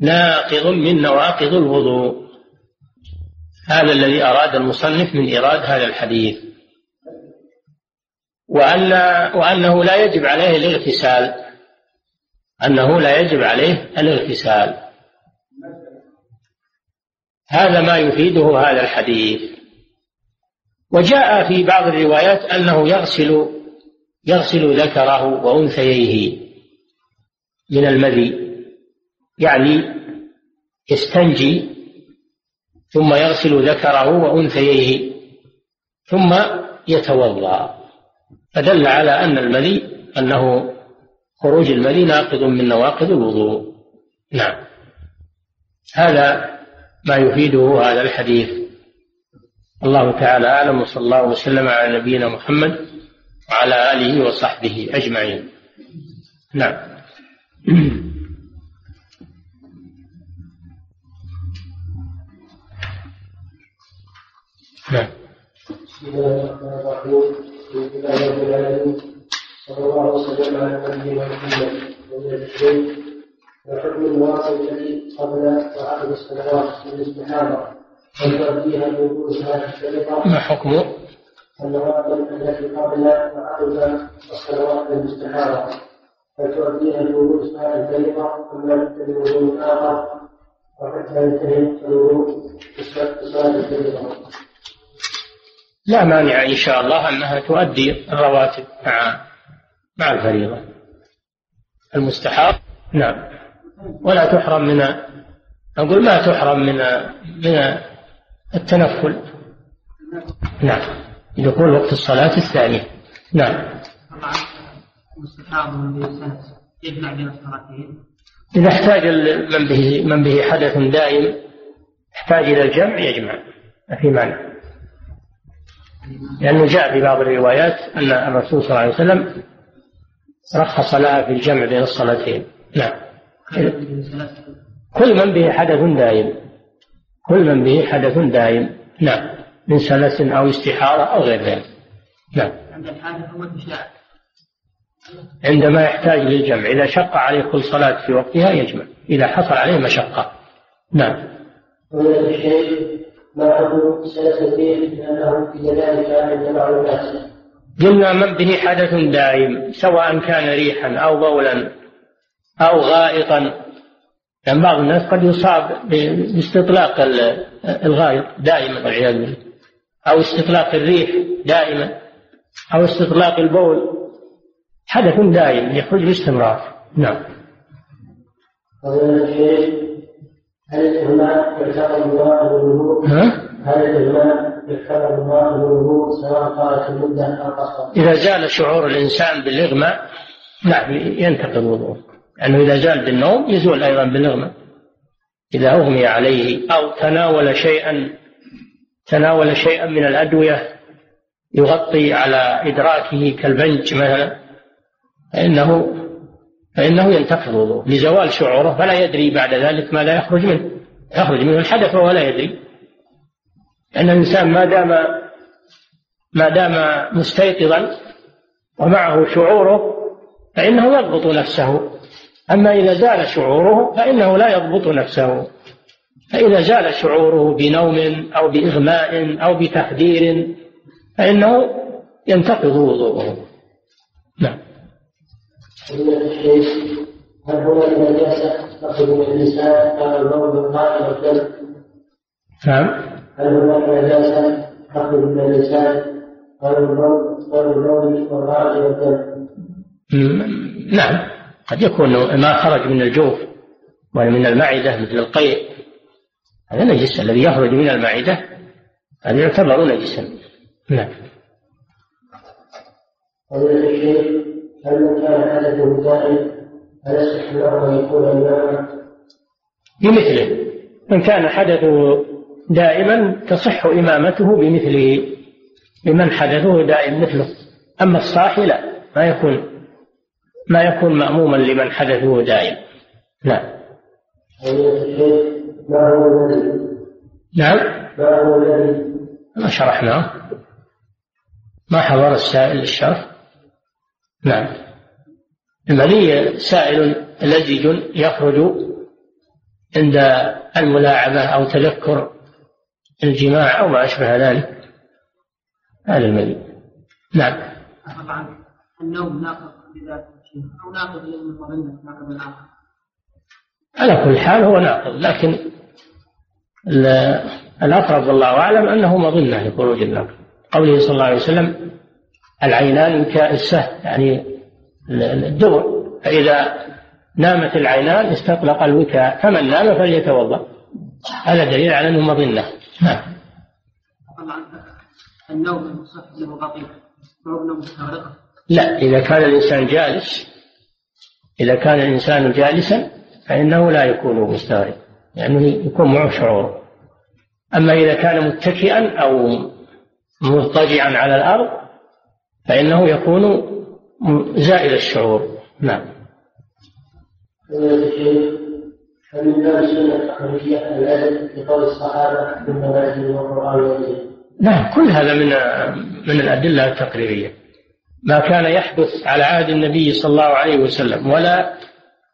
ناقض من نواقض الوضوء. هذا الذي أراد المصنف من إيراد هذا الحديث. وأن وأنه لا يجب عليه الاغتسال. أنه لا يجب عليه الاغتسال. هذا ما يفيده هذا الحديث. وجاء في بعض الروايات أنه يغسل يغسل ذكره وأنثييه من المذي يعني يستنجي ثم يغسل ذكره وأنثييه ثم يتوضأ. فدل على أن المذي أنه خروج المذي ناقض من نواقض الوضوء. نعم. هذا ما يفيده هذا الحديث. الله تعالى أعلم وصلى الله وسلم على نبينا محمد وعلى آله وصحبه أجمعين. نعم. [COUGHS] نعم. بسم الله الرحمن الرحيم. الحمد لله رب العالمين صلى الله وسلم على نبينا محمد ومن الدين وحكم الواقع الذي قبل وعقد الصلوات من الاستحاضه وتؤديها بوقوع صلاه الفريضه ما حكمه؟ النوافل التي قبل وعقد الصلوات من الاستحاضه فتؤديها صلاه الفريضه ثم يبتدئ وضوء آخر وحتى ينتهي الوضوء بصلاه الفريضه لا مانع إن شاء الله أنها تؤدي الرواتب مع مع الفريضة. المستحاض؟ نعم. ولا تحرم من أقول ما تحرم من من التنفل. نعم. دخول وقت الصلاة الثانية. نعم. يجمع بين الصلاتين إذا احتاج من به من به حدث دائم يحتاج إلى الجمع يجمع. ما في مانع. لأنه جاء في بعض الروايات أن الرسول صلى الله عليه وسلم رخص لها في الجمع بين الصلاتين. نعم. كل من به حدث دائم. كل من به حدث دائم. نعم. من سلس أو استحارة أو غير ذلك. نعم. عند الحادث هو عندما يحتاج للجمع إذا شق عليه كل صلاة في وقتها يجمع. إذا حصل عليه مشقة نعم. ما حكم سلس الدين لأنه في ذلك عند بعض الناس؟ قلنا من به حدث دائم سواء كان ريحا أو بولا. أو غائطا. لأن بعض الناس قد يصاب باستطلاق ال- الغائط دائما. والعياذ بالله. أو استطلاق الريح دائما. أو استطلاق البول. حدث دائم يخرج باستمرار. نعم. هل الإهمال يعتبر؟ هل الإهمال يعتبر سواء طالت المدة أو قصرت؟ إذا زال شعور الإنسان بالإغماء نعم ينتقض وضوءه لأنه إذا زال بالنوم يزول أيضا بالإغماء إذا أغمي عليه أو تناول شيئا تناول شيئا من الأدوية يغطي على إدراكه كالبنج مثلا فإنه فإنه ينتقض لزوال شعوره فلا يدري بعد ذلك ماذا يخرج منه. يخرج منه الحدث وهو لا يدري. لأن الإنسان ما دام ما دام مستيقظا ومعه شعوره فإنه يضبط نفسه. أما إذا زال شعوره فإنه لا يضبط نفسه. فإذا زال شعوره بنوم أو بإغماء أو بتخدير فإنه ينتقض وضوءه. نعم. هل هناك نجاسة تخرج من أو البول القائم والدم؟ نعم. هل هناك نجاسة تخرج من اللسان أو البول أو البول والغائط والدم؟ م- نعم. قد يكون ما خرج من الجوف ولا من المعدة مثل القيء. هذا نجس الذي يخرج من المعدة هذا يعتبر نجسا. نعم. هل كان حدثه دائم فيصح له أن يكون؟ بمثله. من كان حدثه دائما تصح إمامته بمثله. لمن حدثه دائم مثله. أما الصاحي لا ما يكون. ما يكون مأموما لمن حدثه دائم. الشيء ما هو نعم. ما هو ما شرحناه. ما حضر السائل الشرح؟ نعم. المني سائل لزج يخرج عند الملاعبة أو تذكر الجماع أو ما أشبه ذلك. هذا المني نعم. النوم ناقض بذاته أو ناقض ناقض على كل حال هو ناقض لكن الأقرب والله أعلم أنه مظنة لخروج النقل قوله صلى الله عليه وسلم العينان كالسهم يعني الدبر. فإذا نامت العينان استطلق الوكاء فمن نام فليتوضأ. هذا دليل على أنه مظنة. نعم. طبعا النوم المصح له مستغرق. لا إذا كان الإنسان جالس إذا كان الإنسان جالسا فإنه لا يكون مستغرق لأنه يعني يكون معه شعور. أما إذا كان متكئا أو مضطجعا على الأرض فإنه يكون زائل الشعور. نعم. الصحابة من والقرآن نعم كل هذا من من الأدلة التقريرية. ما كان يحدث على عهد النبي صلى الله عليه وسلم ولا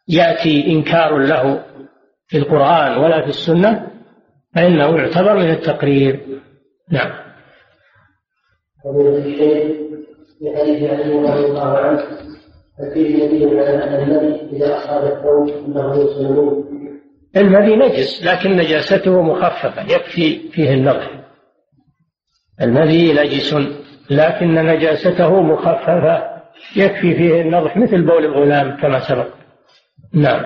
يأتي إنكار له في القرآن ولا في السنة فإنه يعتبر من التقرير. نعم. ومن الشيء علي رضي الله عنه ففيه دليل على أن النبي إذا أصاب الثوب أنه يصلون المذي نجس لكن نجاسته مخففة يكفي فيه النضح المذي نجس لكن نجاسته مخففة يكفي فيه النضح مثل بول الغلام كما سبق. نعم.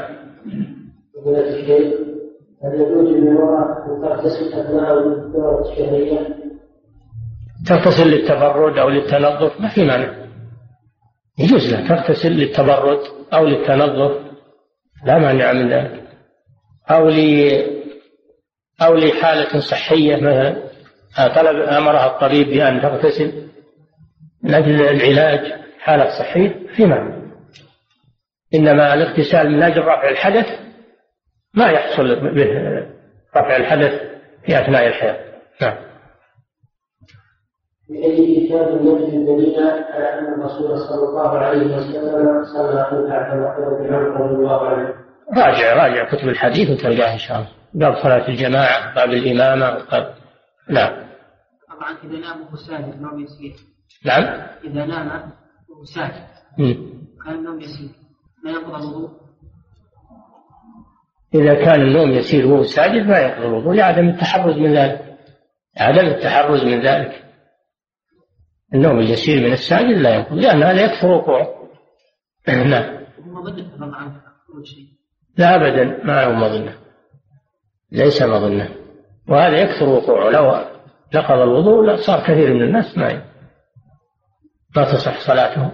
هل يجوز للمرأة أن تغتسل أثناء الدورة الشهرية؟ تغتسل للتبرد أو للتنظف ما في مانع. يجوز لها تغتسل للتبرد أو للتنظف لا مانع من ذلك. أو ل أو لحالة صحية مثلا طلب أمرها الطبيب بأن تغتسل. من أجل العلاج حالة صحية في معنى. إنما الاغتسال من أجل رفع الحدث ما يحصل به رفع الحدث في أثناء الحياة. نعم. بأي كتاب يجري الدليل على أن الرسول صلى الله عليه وسلم صلى خلفه عمر رضي الله عنه راجع راجع كتب الحديث وتلقاه إن شاء الله. باب صلاة الجماعة باب الإمامة باب نعم. طبعا إذا نام ساجد نوم يسير. نعم. إذا نام وهو ساجد. كان النوم يسير. ما ينقض الوضوء؟ إذا كان النوم يسير وهو ساجد ما ينقض الوضوء لعدم التحرز من ذلك. عدم التحرز من ذلك. النوم اليسير من الساجد لا ينقض لأن هذا يكثر وقوعه. نعم. لا أبدا ما هو مظنة. ليس مظنة. وهذا يكثر وقوعه. لو نقض الوضوء صار كثير من الناس ما ما تصح صلاته.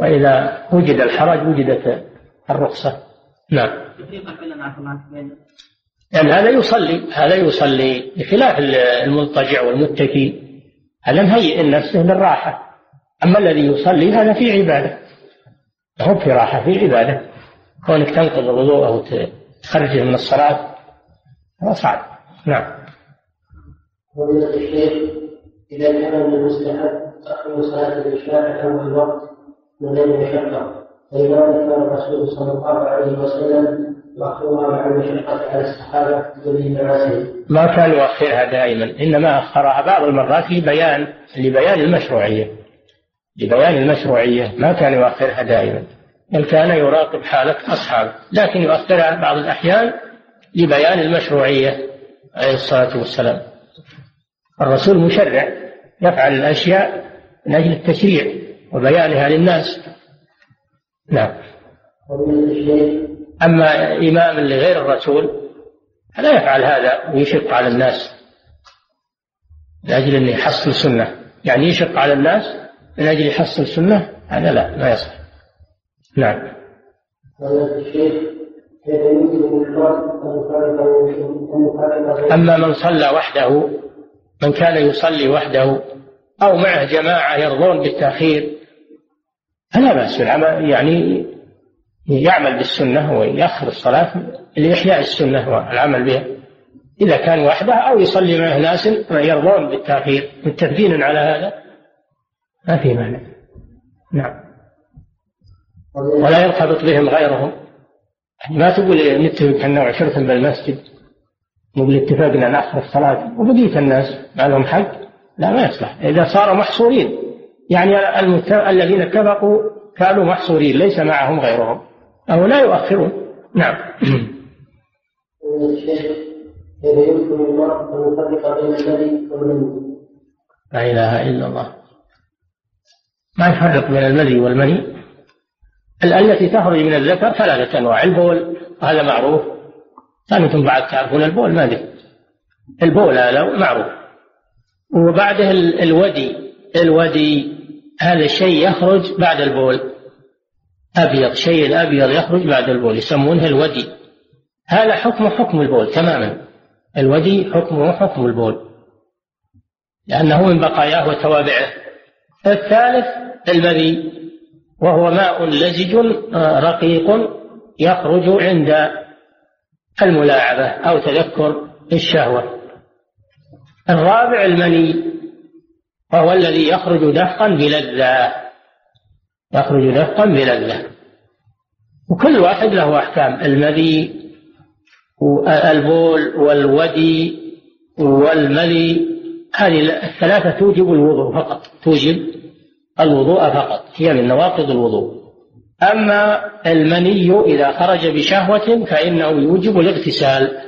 وإذا وجد الحرج وجدت الرخصة. نعم. يعني هذا يصلي هذا يصلي بخلاف المضطجع والمتكي هذا مهيئ نفسه للراحة. أما الذي يصلي هذا في عبادة. هو في راحة في عبادة. كونك تنقض الوضوء أو تخرجه من الصلاة هذا صعب. نعم. إذا كان المستحب تأخير صلاة العشاء أول الوقت من غير مشقة. فلماذا كان الرسول صلى الله عليه وسلم مع المشقة على الصحابة بدليل ما كان يؤخرها دائما إنما أخرها بعض المرات لبيان لبيان المشروعية. لبيان المشروعية ما كان يؤخرها دائما. بل كان يراقب حالة أصحابه. لكن يؤخرها بعض الأحيان لبيان المشروعية عليه الصلاة والسلام. الرسول مشرع يفعل الأشياء من أجل التشريع وبيانها للناس. نعم. أما إمام لغير الرسول فلا يفعل هذا ويشق على الناس من أجل أن يحصل سنة. يعني يشق على الناس من أجل يحصل سنة؟ هذا لا ما يصح. نعم. أما من صلى وحده من كان يصلي وحده أو معه جماعة يرضون بالتأخير فلا بأس بالعمل يعني يعمل بالسنة ويأخر الصلاة لإحياء السنة والعمل بها. إذا كان وحده أو يصلي معه ناس يرضون بالتأخير متفقين على هذا؟ ما في مانع. نعم. ولا يرتبط بهم غيرهم. ما تقول نتفق إحنا وعشرة بالمسجد نقول اتفقنا ناخر الصلاة وبقية الناس ما لهم حق لا ما يصلح. إذا صاروا محصورين يعني. الذين اتفقوا كانوا محصورين ليس معهم غيرهم. أو لا يؤخرون. نعم. يمكن المرء أن يفرق بين والمني؟ لا إله إلا الله. ما يفرق بين الملي والمني؟ التي تخرج من الذكر ثلاثة أنواع. البول هذا معروف. أنتم بعد تعرفون البول ما أدري. البول هذا معروف. وبعده الودي الودي هذا الشيء يخرج بعد البول. أبيض شيء الأبيض يخرج بعد البول يسمونه الودي. هذا حكم حكم البول تماما. الودي حكمه حكم البول. لأنه من بقاياه وتوابعه. الثالث المذي وهو ماء لزج آه، رقيق يخرج عند الملاعبة أو تذكر الشهوة. الرابع المني وهو الذي يخرج دفقا بلذة. يخرج دفقا بلذة. وكل واحد له أحكام المذي والبول والودي والملي هذه الثلاثة توجب الوضوء فقط توجب الوضوء فقط هي من نواقض الوضوء. أما المني إذا خرج بشهوة فإنه يوجب الاغتسال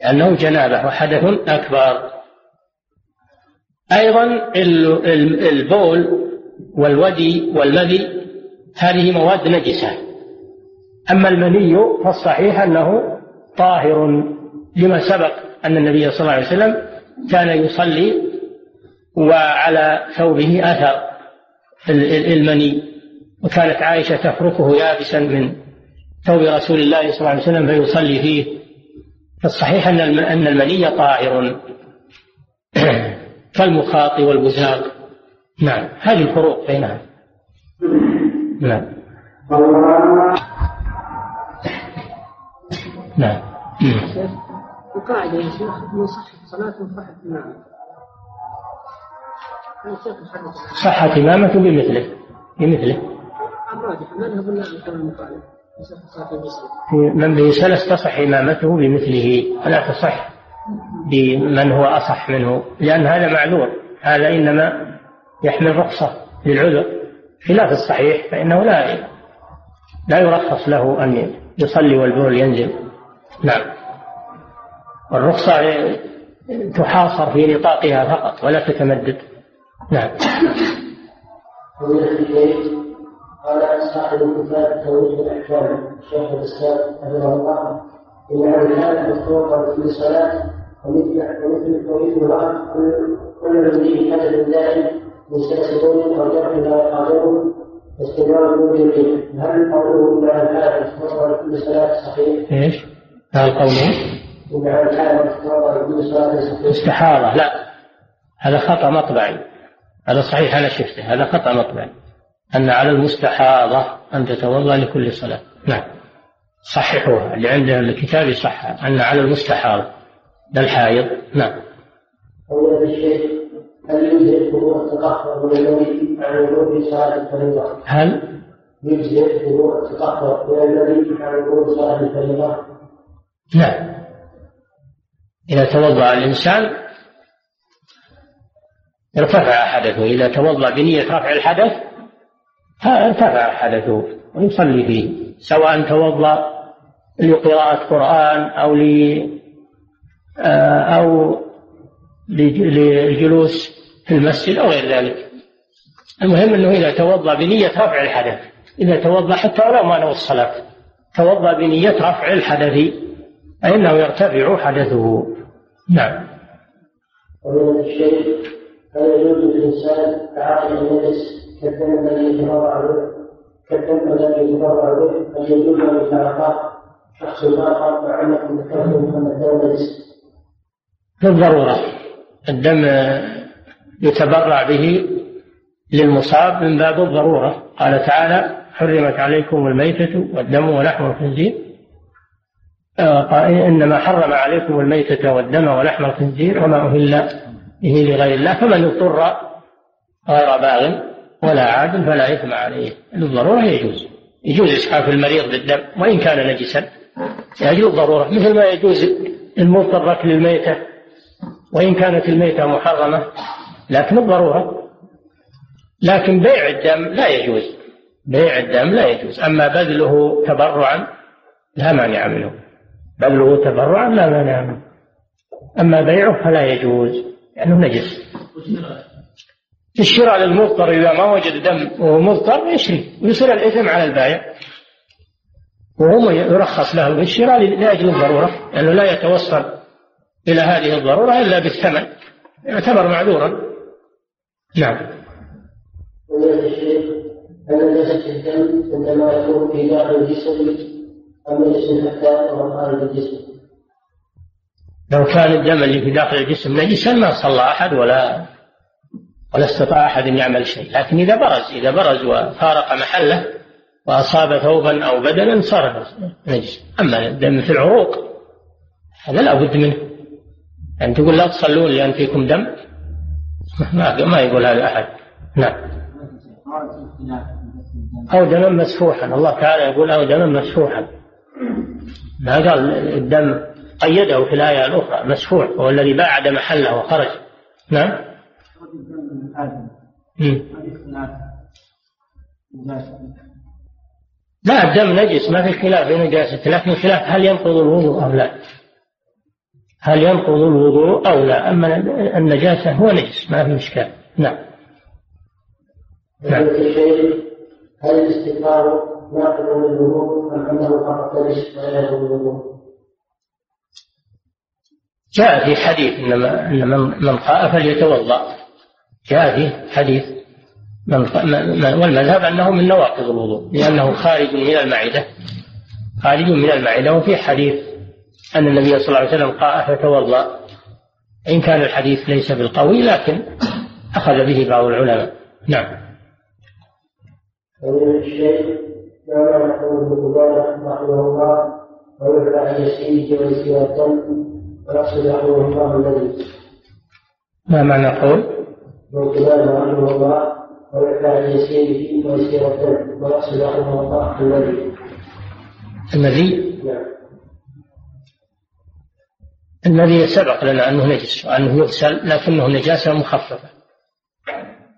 لأنه جنابة وحدث أكبر. أيضا البول والودي والمذي هذه مواد نجسة. أما المني فالصحيح أنه طاهر لما سبق أن النبي صلى الله عليه وسلم كان يصلي وعلى ثوبه أثر المني. وكانت عائشة تفركه يابسا من ثوب رسول الله صلى الله عليه وسلم فيصلي فيه. فالصحيح أن أن المني طاهر. [CLEARS THROAT] كالمخاط والبزاق. نعم. هذه الفروق بينها. نعم. نعم. القاعدة يا شيخ من صحة صلاة صحة إمامة صحة إمامة بمثله. بمثله. الراجح من به سلس تصح إمامته بمثله فلا تصح بمن هو أصح منه لأن هذا معذور هذا إنما يحمل رخصة للعذر خلاف الصحيح فإنه لا لا يرخص له أن يصلي والبول ينزل. نعم. والرخصة تحاصر في نطاقها فقط ولا تتمدد. نعم. قال صاحب الكتاب توجيه الإحكام شيخ الاسلام رحمه الله إن كان مفتوحا في الصلاة ومثل ومثل ومثل الأرض كل كل الذي كتب دائم من سلسلون أو جرح لا يقادره واستمرار بوجه هل قوله إن كان مفتوحا في كل صلاه صحيح؟ إيش؟ هل قوله؟ إن كان مفتوحا في كل صلاه صحيح؟ استحاضة لا هذا خطأ مطبعي هذا صحيح أنا شفته هذا خطأ مطبعي أن على المستحاضة أن تتوضأ لكل صلاة. نعم. صححوها. اللي عنده الكتاب يصحها أن على المستحاضة. للحائض نعم. أولا الشيخ هل يجزئ وضوء التقهر من الذي عن وضوء صلاة الفريضة؟ هل؟ يجزئ وضوء التقهر من الذي عن وضوء صلاة الفريضة؟ نعم. إذا توضأ الإنسان ارتفع حدثه. إذا توضأ بنية رفع الحدث ارتفع حدثه ويصلي فيه سواء توضأ لقراءة قرآن أو ل آه، أو للجلوس في المسجد أو غير ذلك. المهم أنه إذا توضأ بنية رفع الحدث. إذا توضأ حتى ولو ما نوى الصلاة. توضأ بنية رفع الحدث فإنه يرتفع حدثه. نعم. ومن الشيء هل يجوز للإنسان تعاطي النجس كالدم الذي يتبرع به كالدم الذي يتبرع به يجوز أن يتعاطاه شخص آخر مع ذكرتم أن الدم نجس بالضرورة الدم يتبرع به للمصاب من باب الضرورة. قال تعالى حرمت عليكم الميتة والدم ولحم الخنزير. آه، إنما حرم عليكم الميتة والدم ولحم الخنزير وما أهل به لغير الله فمن اضطر غير باغ. ولا عاد فلا إثم عليه. للضرورة يجوز. يجوز إسعاف المريض بالدم وإن كان نجسا. لأجل الضرورة مثل ما يجوز المضطر أكل الميتة وإن كانت الميتة محرمة لكن الضرورة. لكن بيع الدم لا يجوز. بيع الدم لا يجوز. أما بذله تبرعا لا مانع منه. بذله تبرعا لا مانع منه. أما بيعه فلا يجوز لأنه نجس. الشراء للمضطر إذا ما وجد دم وهو مضطر يشري ويصير الإثم على البائع. وهو يرخص له بالشراء لأجل الضرورة لأنه لا يتوصل إلى هذه الضرورة إلا بالثمن. يعتبر معذورا. نعم. نجاسة الدم عندما يكون في داخل الجسم؟ أم نجس حتى يكون خارج الجسم؟ لو كان الدم اللي في داخل الجسم نجسا ما صلى أحد ولا ولا استطاع أحد أن يعمل شيء. لكن إذا برز إذا برز وفارق محله وأصاب ثوبا أو بدنا صار نجس. أما الدم في العروق هذا لا بد منه. يعني تقول لا تصلون لأن فيكم دم؟ ما ما يقول هذا أحد. نعم. أو دما مسفوحا. الله تعالى يقول أو دما مسفوحا. ما قال الدم قيده في الآية الأخرى مسفوح هو الذي بعد محله وخرج. نعم. لا الدم نجس ما في خلاف في نجاسته لكن الخلاف هل ينقض الوضوء أو لا؟ هل ينقض الوضوء أو لا؟ أما النجاسة هو نجس ما في إشكال. نعم. نعم. هل الاستغفار ناقض للوضوء أم أنه فقط نجس ولا الوضوء؟ جاء في حديث إن من قاء فليتوضأ. جاء في حديث من والمذهب أنه من نواقض الوضوء لأنه خارج من المعدة خارج من المعدة وفي حديث أن النبي صلى الله عليه وسلم قاء فتوضا إن كان الحديث ليس بالقوي لكن أخذ به بعض العلماء. نعم. الشيخ ما معنى قول ابن رحمه الله عن الدم ويقصد رحمه الله الذي ما معنى قول؟ ابن رحمه الله عن يسيره ويسير الدم ويقصد رحمه الله الذي الذي نعم سبق لنا أنه نجس وأنه يغسل لكنه نجاسة مخففة.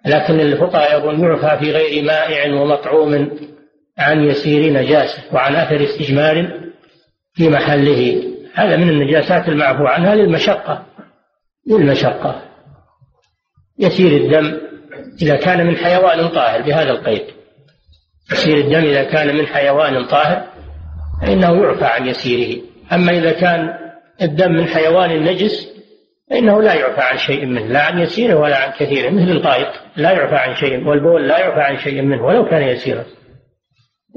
لكن الفقهاء يقول يعفى في غير مائع ومطعوم عن يسير نجاسة وعن أثر استجمار في محله. هذا من النجاسات المعفو عنها للمشقة للمشقة. يسير الدم إذا كان من حيوان طاهر بهذا القيد. يسير الدم إذا كان من حيوان طاهر فإنه يعفى عن يسيره. أما إذا كان الدم من حيوان نجس فإنه لا يعفى عن شيء منه لا عن يسيره ولا عن كثيره مثل الغائط لا يعفى عن شيء والبول لا يعفى عن شيء منه ولو كان يسيرا.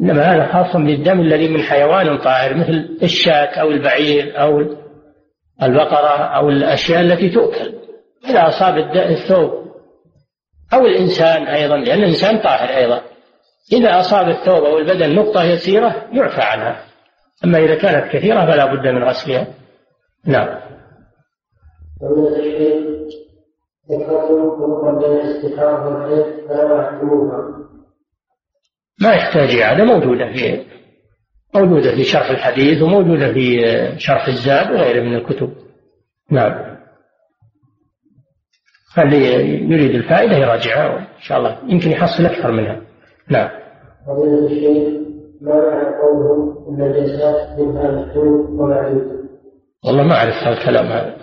إنما هذا خاص بالدم الذي من حيوان طاهر مثل الشاة أو البعير أو البقرة أو الأشياء التي تؤكل. إذا أصاب الثوب. أو الإنسان أيضا لأن الإنسان طاهر أيضا. إذا أصاب الثوب أو البدن نقطة يسيرة يعفى عنها. أما إذا كانت كثيرة فلا بد من غسلها. نعم. ومن الشيء ذكرتم فرقا بين الاستحاضة والحيض فلا يحكموها ما يحتاج إعادة موجودة في موجودة في شرح الحديث وموجودة في شرح الزاد وغيره من الكتب. نعم. اللي يريد الفائدة يراجعها إن شاء الله يمكن يحصل أكثر منها. نعم. فضيلة الشيخ ما معنى قوله إن الجزاء منها محدود ومعدود والله ما أعرف هذا الكلام هذا.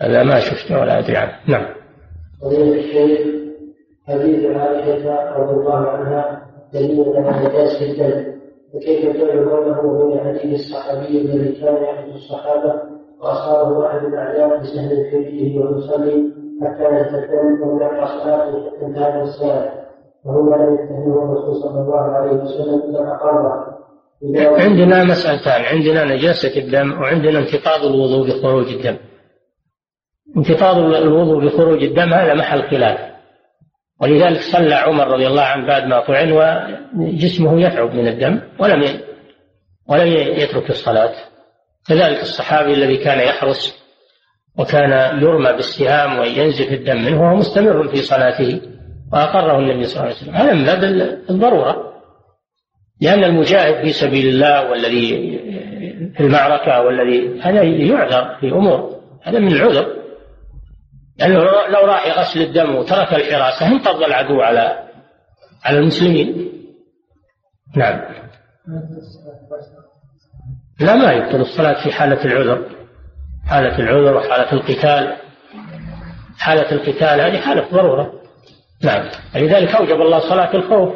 هذا ما شفته ولا أدري عنه. نعم. فضيلة الشيخ حديث عائشة رضي الله عنها دليل على نجاسة الدم وكيف جعل قوله من حديث الصحابي الذي كان يحدث الصحابة وأصابه أحد الأعيان بسهل في فيه ويصلي حتى يتكلم ومن صلاته حتى انتهت الصلاة وهو لم يتهمه الرسول صلى الله عليه وسلم إلا أقره عندنا مسألتان عندنا نجاسة الدم وعندنا انتقاض الوضوء بخروج الدم. انتقاض الوضوء بخروج الدم هذا محل خلاف. ولذلك صلى عمر رضي الله عنه بعد ما طعن وجسمه يتعب من الدم ولم ولم يترك الصلاة. كذلك الصحابي الذي كان يحرس وكان يرمى بالسهام وينزف الدم منه وهو مستمر في صلاته وأقره النبي صلى الله عليه وسلم. هذا من باب الضرورة. لأن المجاهد في سبيل الله والذي في المعركة والذي هذا يعذر في أمور هذا من العذر. لأنه لو راح يغسل الدم وترك الحراسة انقض العدو على على المسلمين. نعم. لا ما يبطل الصلاة في حالة العذر. حالة العذر وحالة القتال. حالة القتال هذه حالة ضرورة. نعم. لذلك أوجب الله صلاة الخوف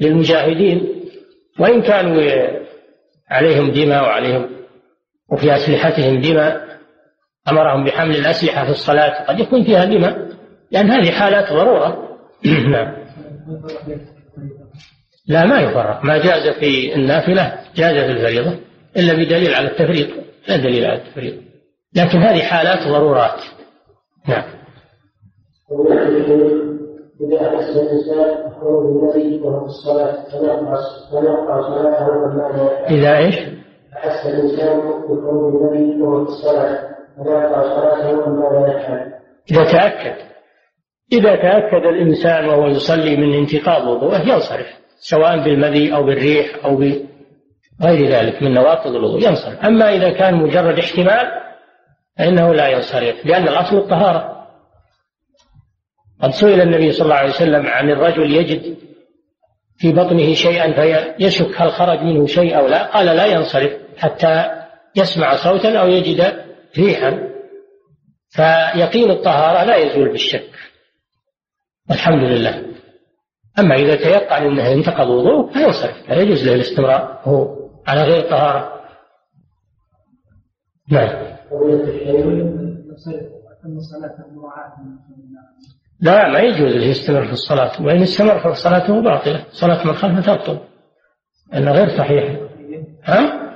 للمجاهدين. وإن كانوا عليهم دماء وعليهم وفي أسلحتهم دماء أمرهم بحمل الأسلحة في الصلاة قد يكون فيها دماء. لأن هذه حالات ضرورة. [CLEARS THROAT] نعم. لا ما يفرق ما جاز في النافلة جاز في الفريضة. إلا بدليل على التفريط. لا دليل على التفريط. لكن هذه حالات ضرورات. نعم. إذا إيش؟ أحس الإنسان النبي وهو في الصلاة صلاته لا يفعل إذا تأكد. إذا تأكد الإنسان وهو يصلي من انتقاض وضوءه ينصرف سواء بالمذي أو بالريح أو بغير ذلك من نواقض الوضوء. ينصرف. أما إذا كان مجرد احتمال فإنه لا ينصرف لأن الأصل الطهارة. قد سئل النبي صلى الله عليه وسلم عن الرجل يجد في بطنه شيئا فيشك هل خرج منه شيء أو لا؟ قال لا ينصرف حتى يسمع صوتا أو يجد ريحا. فيقين الطهارة لا يزول بالشك. والحمد لله. أما إذا تيقن أنه انتقض وضوء فينصرف لا يجوز له الاستمرار. هو على غير طهارة. نعم. لا ما يجوز يستمر في الصلاة وإن استمر فصلاته باطلة. صلاة من خلفه تبطل لأنها غير صحيحة ها؟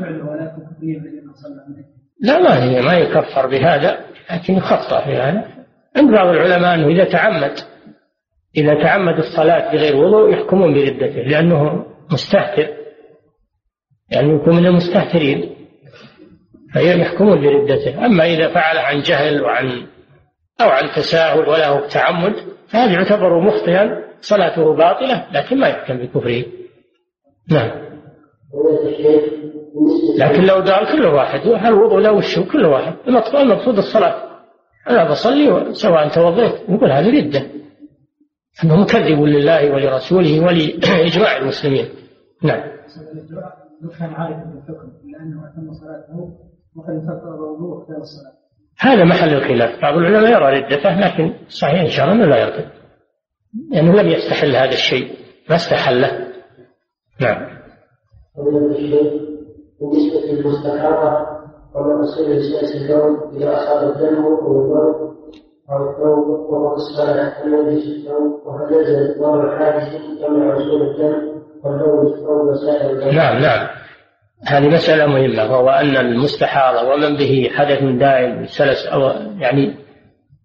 لا ما هي ما يكفر بهذا لكن يخطأ في هذا. عند بعض العلماء أنه إذا تعمد إذا تعمد الصلاة بغير وضوء يحكمون بردته لأنه مستهتر. يعني يكون من المستهترين فيحكمون بردته أما إذا فعل عن جهل وعن أو عن تساهل وله تعمد فهذا يعتبر مخطئا صلاته باطلة لكن ما يحكم بكفره. نعم. لكن لو قال كل واحد الوضوء لا وشه كل واحد. المقصود الصلاة. أنا بصلي سواء توضيت نقول هذه ردة. أنه مكذب لله ولرسوله ولإجماع المسلمين. نعم. لو كان عارفا بالحكم لأنه أتم صلاته وقد انتقض الوضوء خلال الصلاة. هذا محل الخلاف. بعض العلماء يرى ردته لكن صحيح إن شاء الله لا يرتد لأنه لم يستحل هذا الشيء. ما استحله. نعم. بالنسبة للمستحاضة وما تصير لساس اليوم إذا أصاب الدم أو البول أو الثوب وهو الصلاة هل يلبس الثوب وهل يلزم إطلاق الحادث يمنع وصول الدم؟ نعم نعم هذه مسألة مهمة وهو أن المستحاضة ومن به حدث دائم سلس أو يعني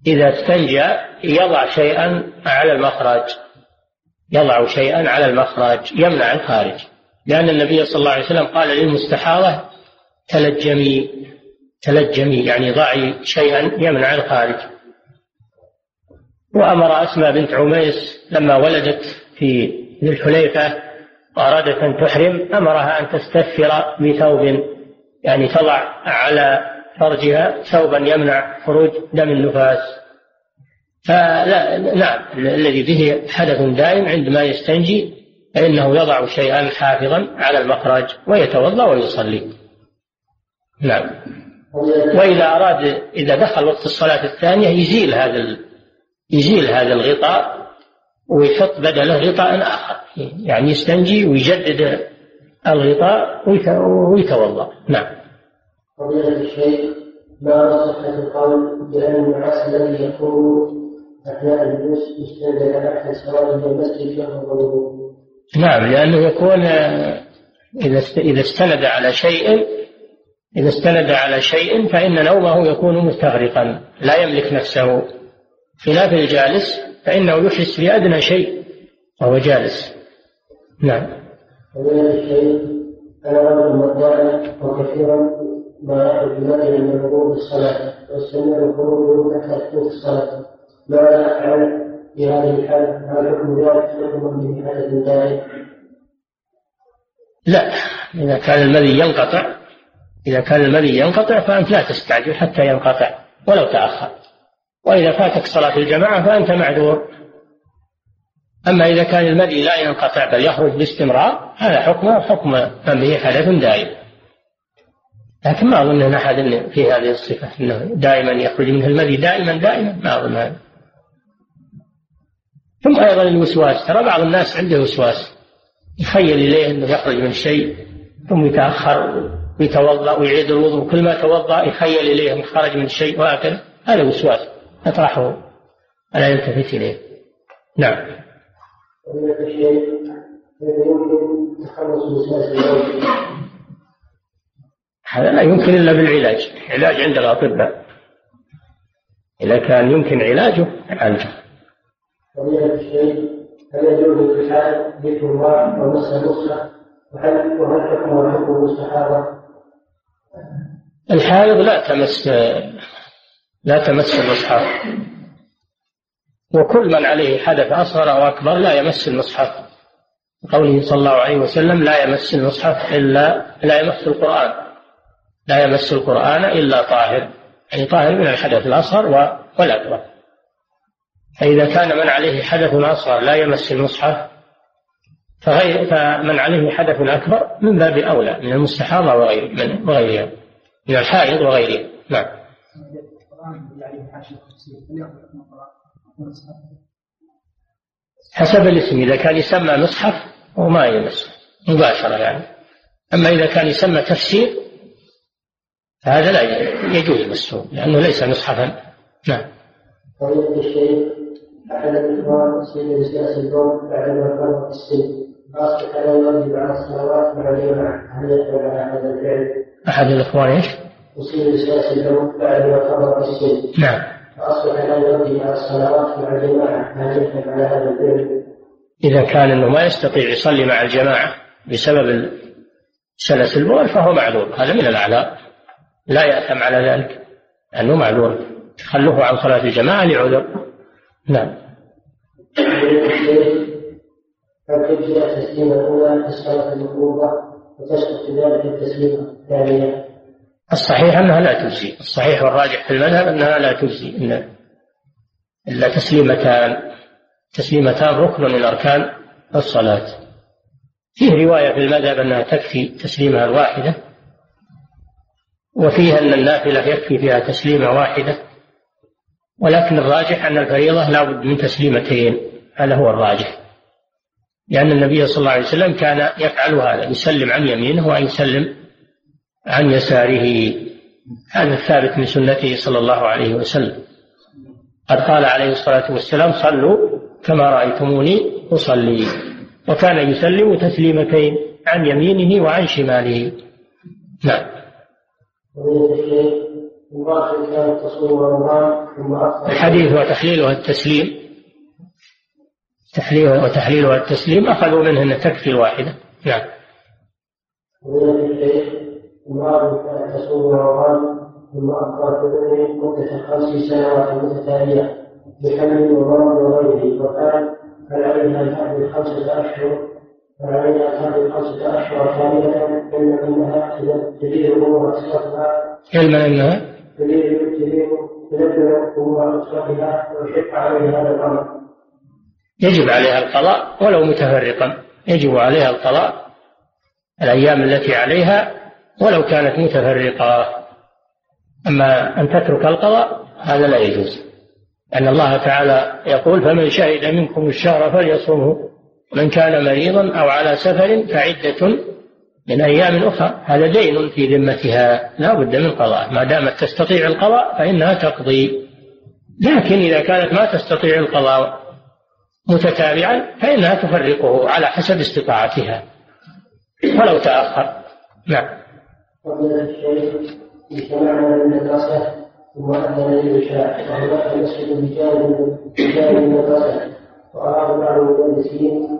إذا استنجى يضع شيئا على المخرج يضع شيئا على المخرج يمنع الخارج. لأن النبي صلى الله عليه وسلم قال للمستحاضة تلجمي تلجمي يعني ضعي شيئا يمنع الخارج. وأمر أسماء بنت عميس لما ولدت في ذي الحليفة وأرادت أن تحرم أمرها أن تستثر بثوب يعني تضع على فرجها ثوبا يمنع خروج دم النفاس. فلا نعم الذي به حدث دائم عندما يستنجي فإنه يضع شيئا حافظا على المخرج ويتوضأ ويصلي. نعم. وإذا أراد إذا دخل وقت الصلاة الثانية يزيل هذا يزيل هذا الغطاء ويحط بدله غطاء آخر يعني يستنجي ويجدد الغطاء ويتوضأ. نعم. فضيلة الشيخ ما صحة القول بأن النعاس الذي يكون أثناء الجلوس يستند على أحد سواد المسجد يخرج نعم لأنه يكون إذا إذا استند على شيء إذا استند على شيء فإن نومه يكون مستغرقا لا يملك نفسه. خلاف الجالس فإنه يحس بأدنى شيء وهو جالس. نعم. أنا رجل وكثيرا ما من الصلاة واستمر خروجه حتى تفوت الصلاة. ماذا أفعل في هذه الحالة؟ هل حكم ذلك؟ حكم به حدث دائم؟ لا. إذا كان المذي ينقطع إذا كان المذي ينقطع فأنت لا تستعجل حتى ينقطع ولو تأخر. وإذا فاتك صلاة الجماعة فأنت معذور. أما إذا كان المذي لا ينقطع بل يخرج باستمرار هذا حكمه حكم من به حدث دائم. لكن ما أظن أن أحد في هذه الصفة أنه دائما يخرج منه المذي دائما دائما ما أظن هذا. ثم أيضا الوسواس ترى بعض الناس عنده وسواس. يخيل إليه أنه يخرج من شيء ثم يتأخر ويتوضأ ويعيد الوضوء. كل ما توضأ يخيل إليه أنه خرج من شيء وهكذا. هذا وسواس. أطرحه ألا يلتفت إليه. نعم. هذا لا يمكن إلا بالعلاج. علاج عند الأطباء. إذا كان يمكن علاجه عالجه فضيلة الشيخ هل يجوز للحائض ذكر الله ومس المصحف وهل وهل حكم حكم المستحاضة؟ الحائض لا تمس لا تمس المصحف. وكل من عليه حدث أصغر أو أكبر لا يمس المصحف. قوله صلى الله عليه وسلم لا يمس المصحف إلا لا يمس القرآن. لا يمس القرآن إلا طاهر. يعني طاهر من الحدث الأصغر والأكبر. فإذا كان من عليه حدث أصغر لا يمس المصحف فغير فمن عليه حدث أكبر من باب أولى من المستحاضة وغيرها من الحائض وغيرها. نعم. حسب الاسم إذا كان يسمى مصحف هو ما يمس مباشرة يعني أما إذا كان يسمى تفسير فهذا لا يجوز مسه لأنه ليس مصحفا نعم. فضيلة الشيخ أحد الإخوان سيد في السن أصبح لا يواجب على الصلوات مع الجماعة هل يدخل على هذا الفعل؟ أحد الإخوان إيش؟ السياسي اليوم بعد ما في السن نعم. فأصبح لا على الصلوات مع الجماعة هل يدخل على هذا الفعل؟ إذا كان أنه ما يستطيع يصلي مع الجماعة بسبب سلس البول فهو معذور. هذا من الأعذار. لا يأثم على ذلك. لأنه معذور. تخلفه عن صلاة الجماعة لعذر. نعم. هل تجزئ التسليمة الأولى في الصلاة المفروضة وتسقط ذلك التسليمة الثانية؟ الصحيح أنها لا تجزي. الصحيح والراجح في المذهب أنها لا تجزي. إن إلا تسليمتان. تسليمتان ركن من أركان الصلاة فيه رواية في المذهب أنها تكفي تسليمها الواحدة وفيها أن النافلة يكفي فيها تسليمة واحدة ولكن الراجح أن الفريضة لا بد من تسليمتين. هذا هو الراجح. لأن النبي صلى الله عليه وسلم كان يفعل هذا يسلم عن يمينه ويسلم عن يساره هذا الثابت من سنته صلى الله عليه وسلم. قد قال عليه الصلاة والسلام صلوا كما رأيتموني أصلي. وكان يسلم تسليمتين عن يمينه وعن شماله. نعم. الحديث وتحليلها التسليم تحليلها وتحليلها التسليم أخذوا منه أن تكفي الواحدة. نعم. رمضان ثم مدة سنوات بحمل وغيره وقال أشهر أشهر علما أنها تدير أنها تدير تدير عليها الأمر يجب عليها القضاء ولو متفرقا. يجب عليها القضاء الأيام التي عليها ولو كانت متفرقة. أما أن تترك القضاء هذا لا يجوز. أن الله تعالى يقول فمن شهد منكم الشهر فليصومه من كان مريضا أو على سفر فعدة من أيام أخرى. هذا دين في ذمتها لا بد من قضاء. ما دامت تستطيع القضاء فإنها تقضي. لكن إذا كانت ما تستطيع القضاء متتابعا فإنها تفرقه على حسب استطاعتها. ولو تأخر. نعم. فضيلة الشيخ اجتمعنا للمدرسة ثم أذن للعشاء وهناك مسجد بجانب بجانب المدرسة. وأراد بعض المدرسين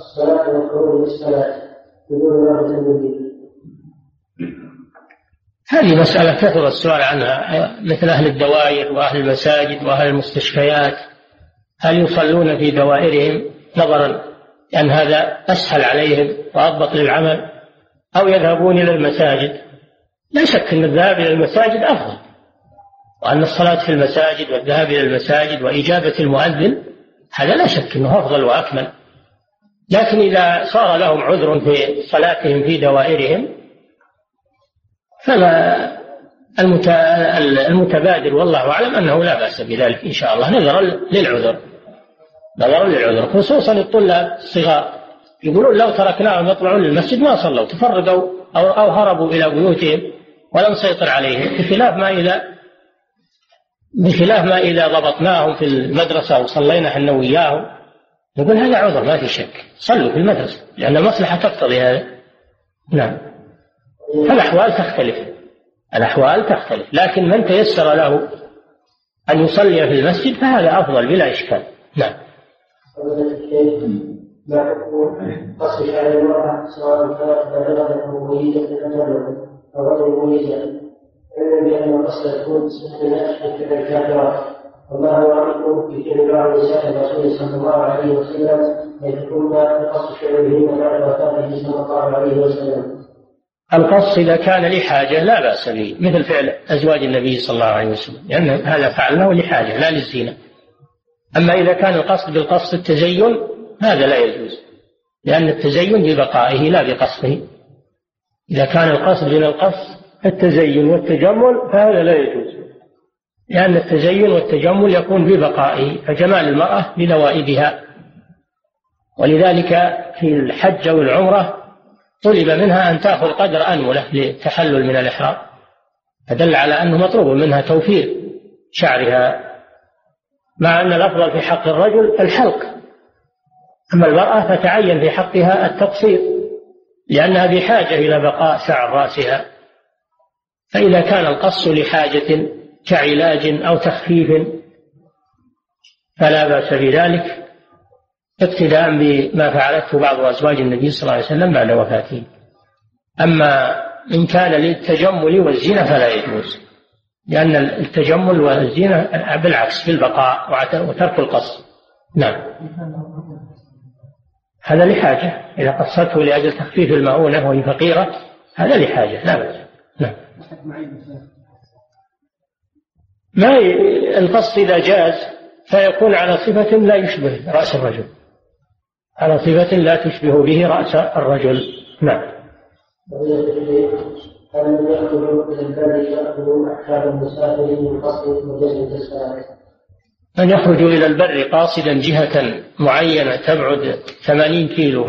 الصلاة والخروج للصلاة بدون رغبة المدير هذه مسألة كثر السؤال عنها مثل أهل الدوائر وأهل المساجد وأهل المستشفيات هل يصلون في دوائرهم نظرا لأن هذا أسهل عليهم وأضبط للعمل؟ أو يذهبون إلى المساجد. لا شك أن الذهاب إلى المساجد أفضل وأن الصلاة في المساجد والذهاب إلى المساجد وإجابة المؤذن هذا لا شك أنه أفضل وأكمل. لكن إذا صار لهم عذر في صلاتهم في دوائرهم فلا المتبادر والله أعلم أنه لا بأس بذلك إن شاء الله. نظرا للعذر نظرا للعذر خصوصا الطلاب الصغار. يقولون لو تركناهم يطلعون للمسجد ما صلوا تفرقوا أو, أو هربوا إلى بيوتهم ولم نسيطر عليهم بخلاف ما إذا بخلاف ما إذا ضبطناهم في المدرسة وصلينا إحنا وياهم نقول هذا عذر ما في شك صلوا في المدرسة لأن المصلحة تقتضي هذا. نعم. الأحوال تختلف الأحوال تختلف لكن من تيسر له أن يصلي في المسجد فهذا أفضل بلا إشكال. نعم. ما حكم قص شعر المرأة سواء كانت بالغة أو مميزة أو غير مميزة. علما بأن القصد يكون من أشبه الكافرات وما هو رأيكم في فعل بعض نساء الرسول صلى الله عليه وسلم يكون القص شعرهن بعد وفاته صلى الله عليه وسلم. القص إذا كان لحاجة لا بأس به مثل فعل أزواج النبي صلى الله عليه وسلم لأن هذا فعلناه لحاجة لا للزينة. أما إذا كان القصد بالقصد التزين هذا لا يجوز لأن التزين ببقائه لا بقصده. إذا كان القصد من القصد التزين والتجمل فهذا لا يجوز. لأن التزين والتجمل يكون ببقائه فجمال المرأة بنوائبها. ولذلك في الحج أو العمرة طلب منها أن تأخذ قدر أنملة للتحلل من الإحرام. فدل على أنه مطلوب منها توفير شعرها مع أن الأفضل في حق الرجل الحلق. أما المرأة فتعين في حقها التقصير لأنها بحاجة إلى بقاء شعر رأسها. فإذا كان القص لحاجة كعلاج أو تخفيف فلا بأس بذلك اقتداء بما فعلته بعض أزواج النبي صلى الله عليه وسلم بعد وفاته. أما إن كان للتجمل والزينة فلا يجوز لأن التجمل والزينة بالعكس في البقاء وترك القص نعم. هذا لحاجة. إذا قصته لأجل تخفيف المؤونة وهي فقيرة هذا لحاجة. لا بأس نعم. ما القص إذا جاز فيكون على صفة لا يشبه رأس الرجل. على صفة لا تشبه به رأس الرجل. نعم. فلم يخرجوا من البر يأخذوا أحكام المسافر من قصد وجزم الصلاة من يخرج إلى البر قاصدا جهة معينة تبعد ثمانين كيلو.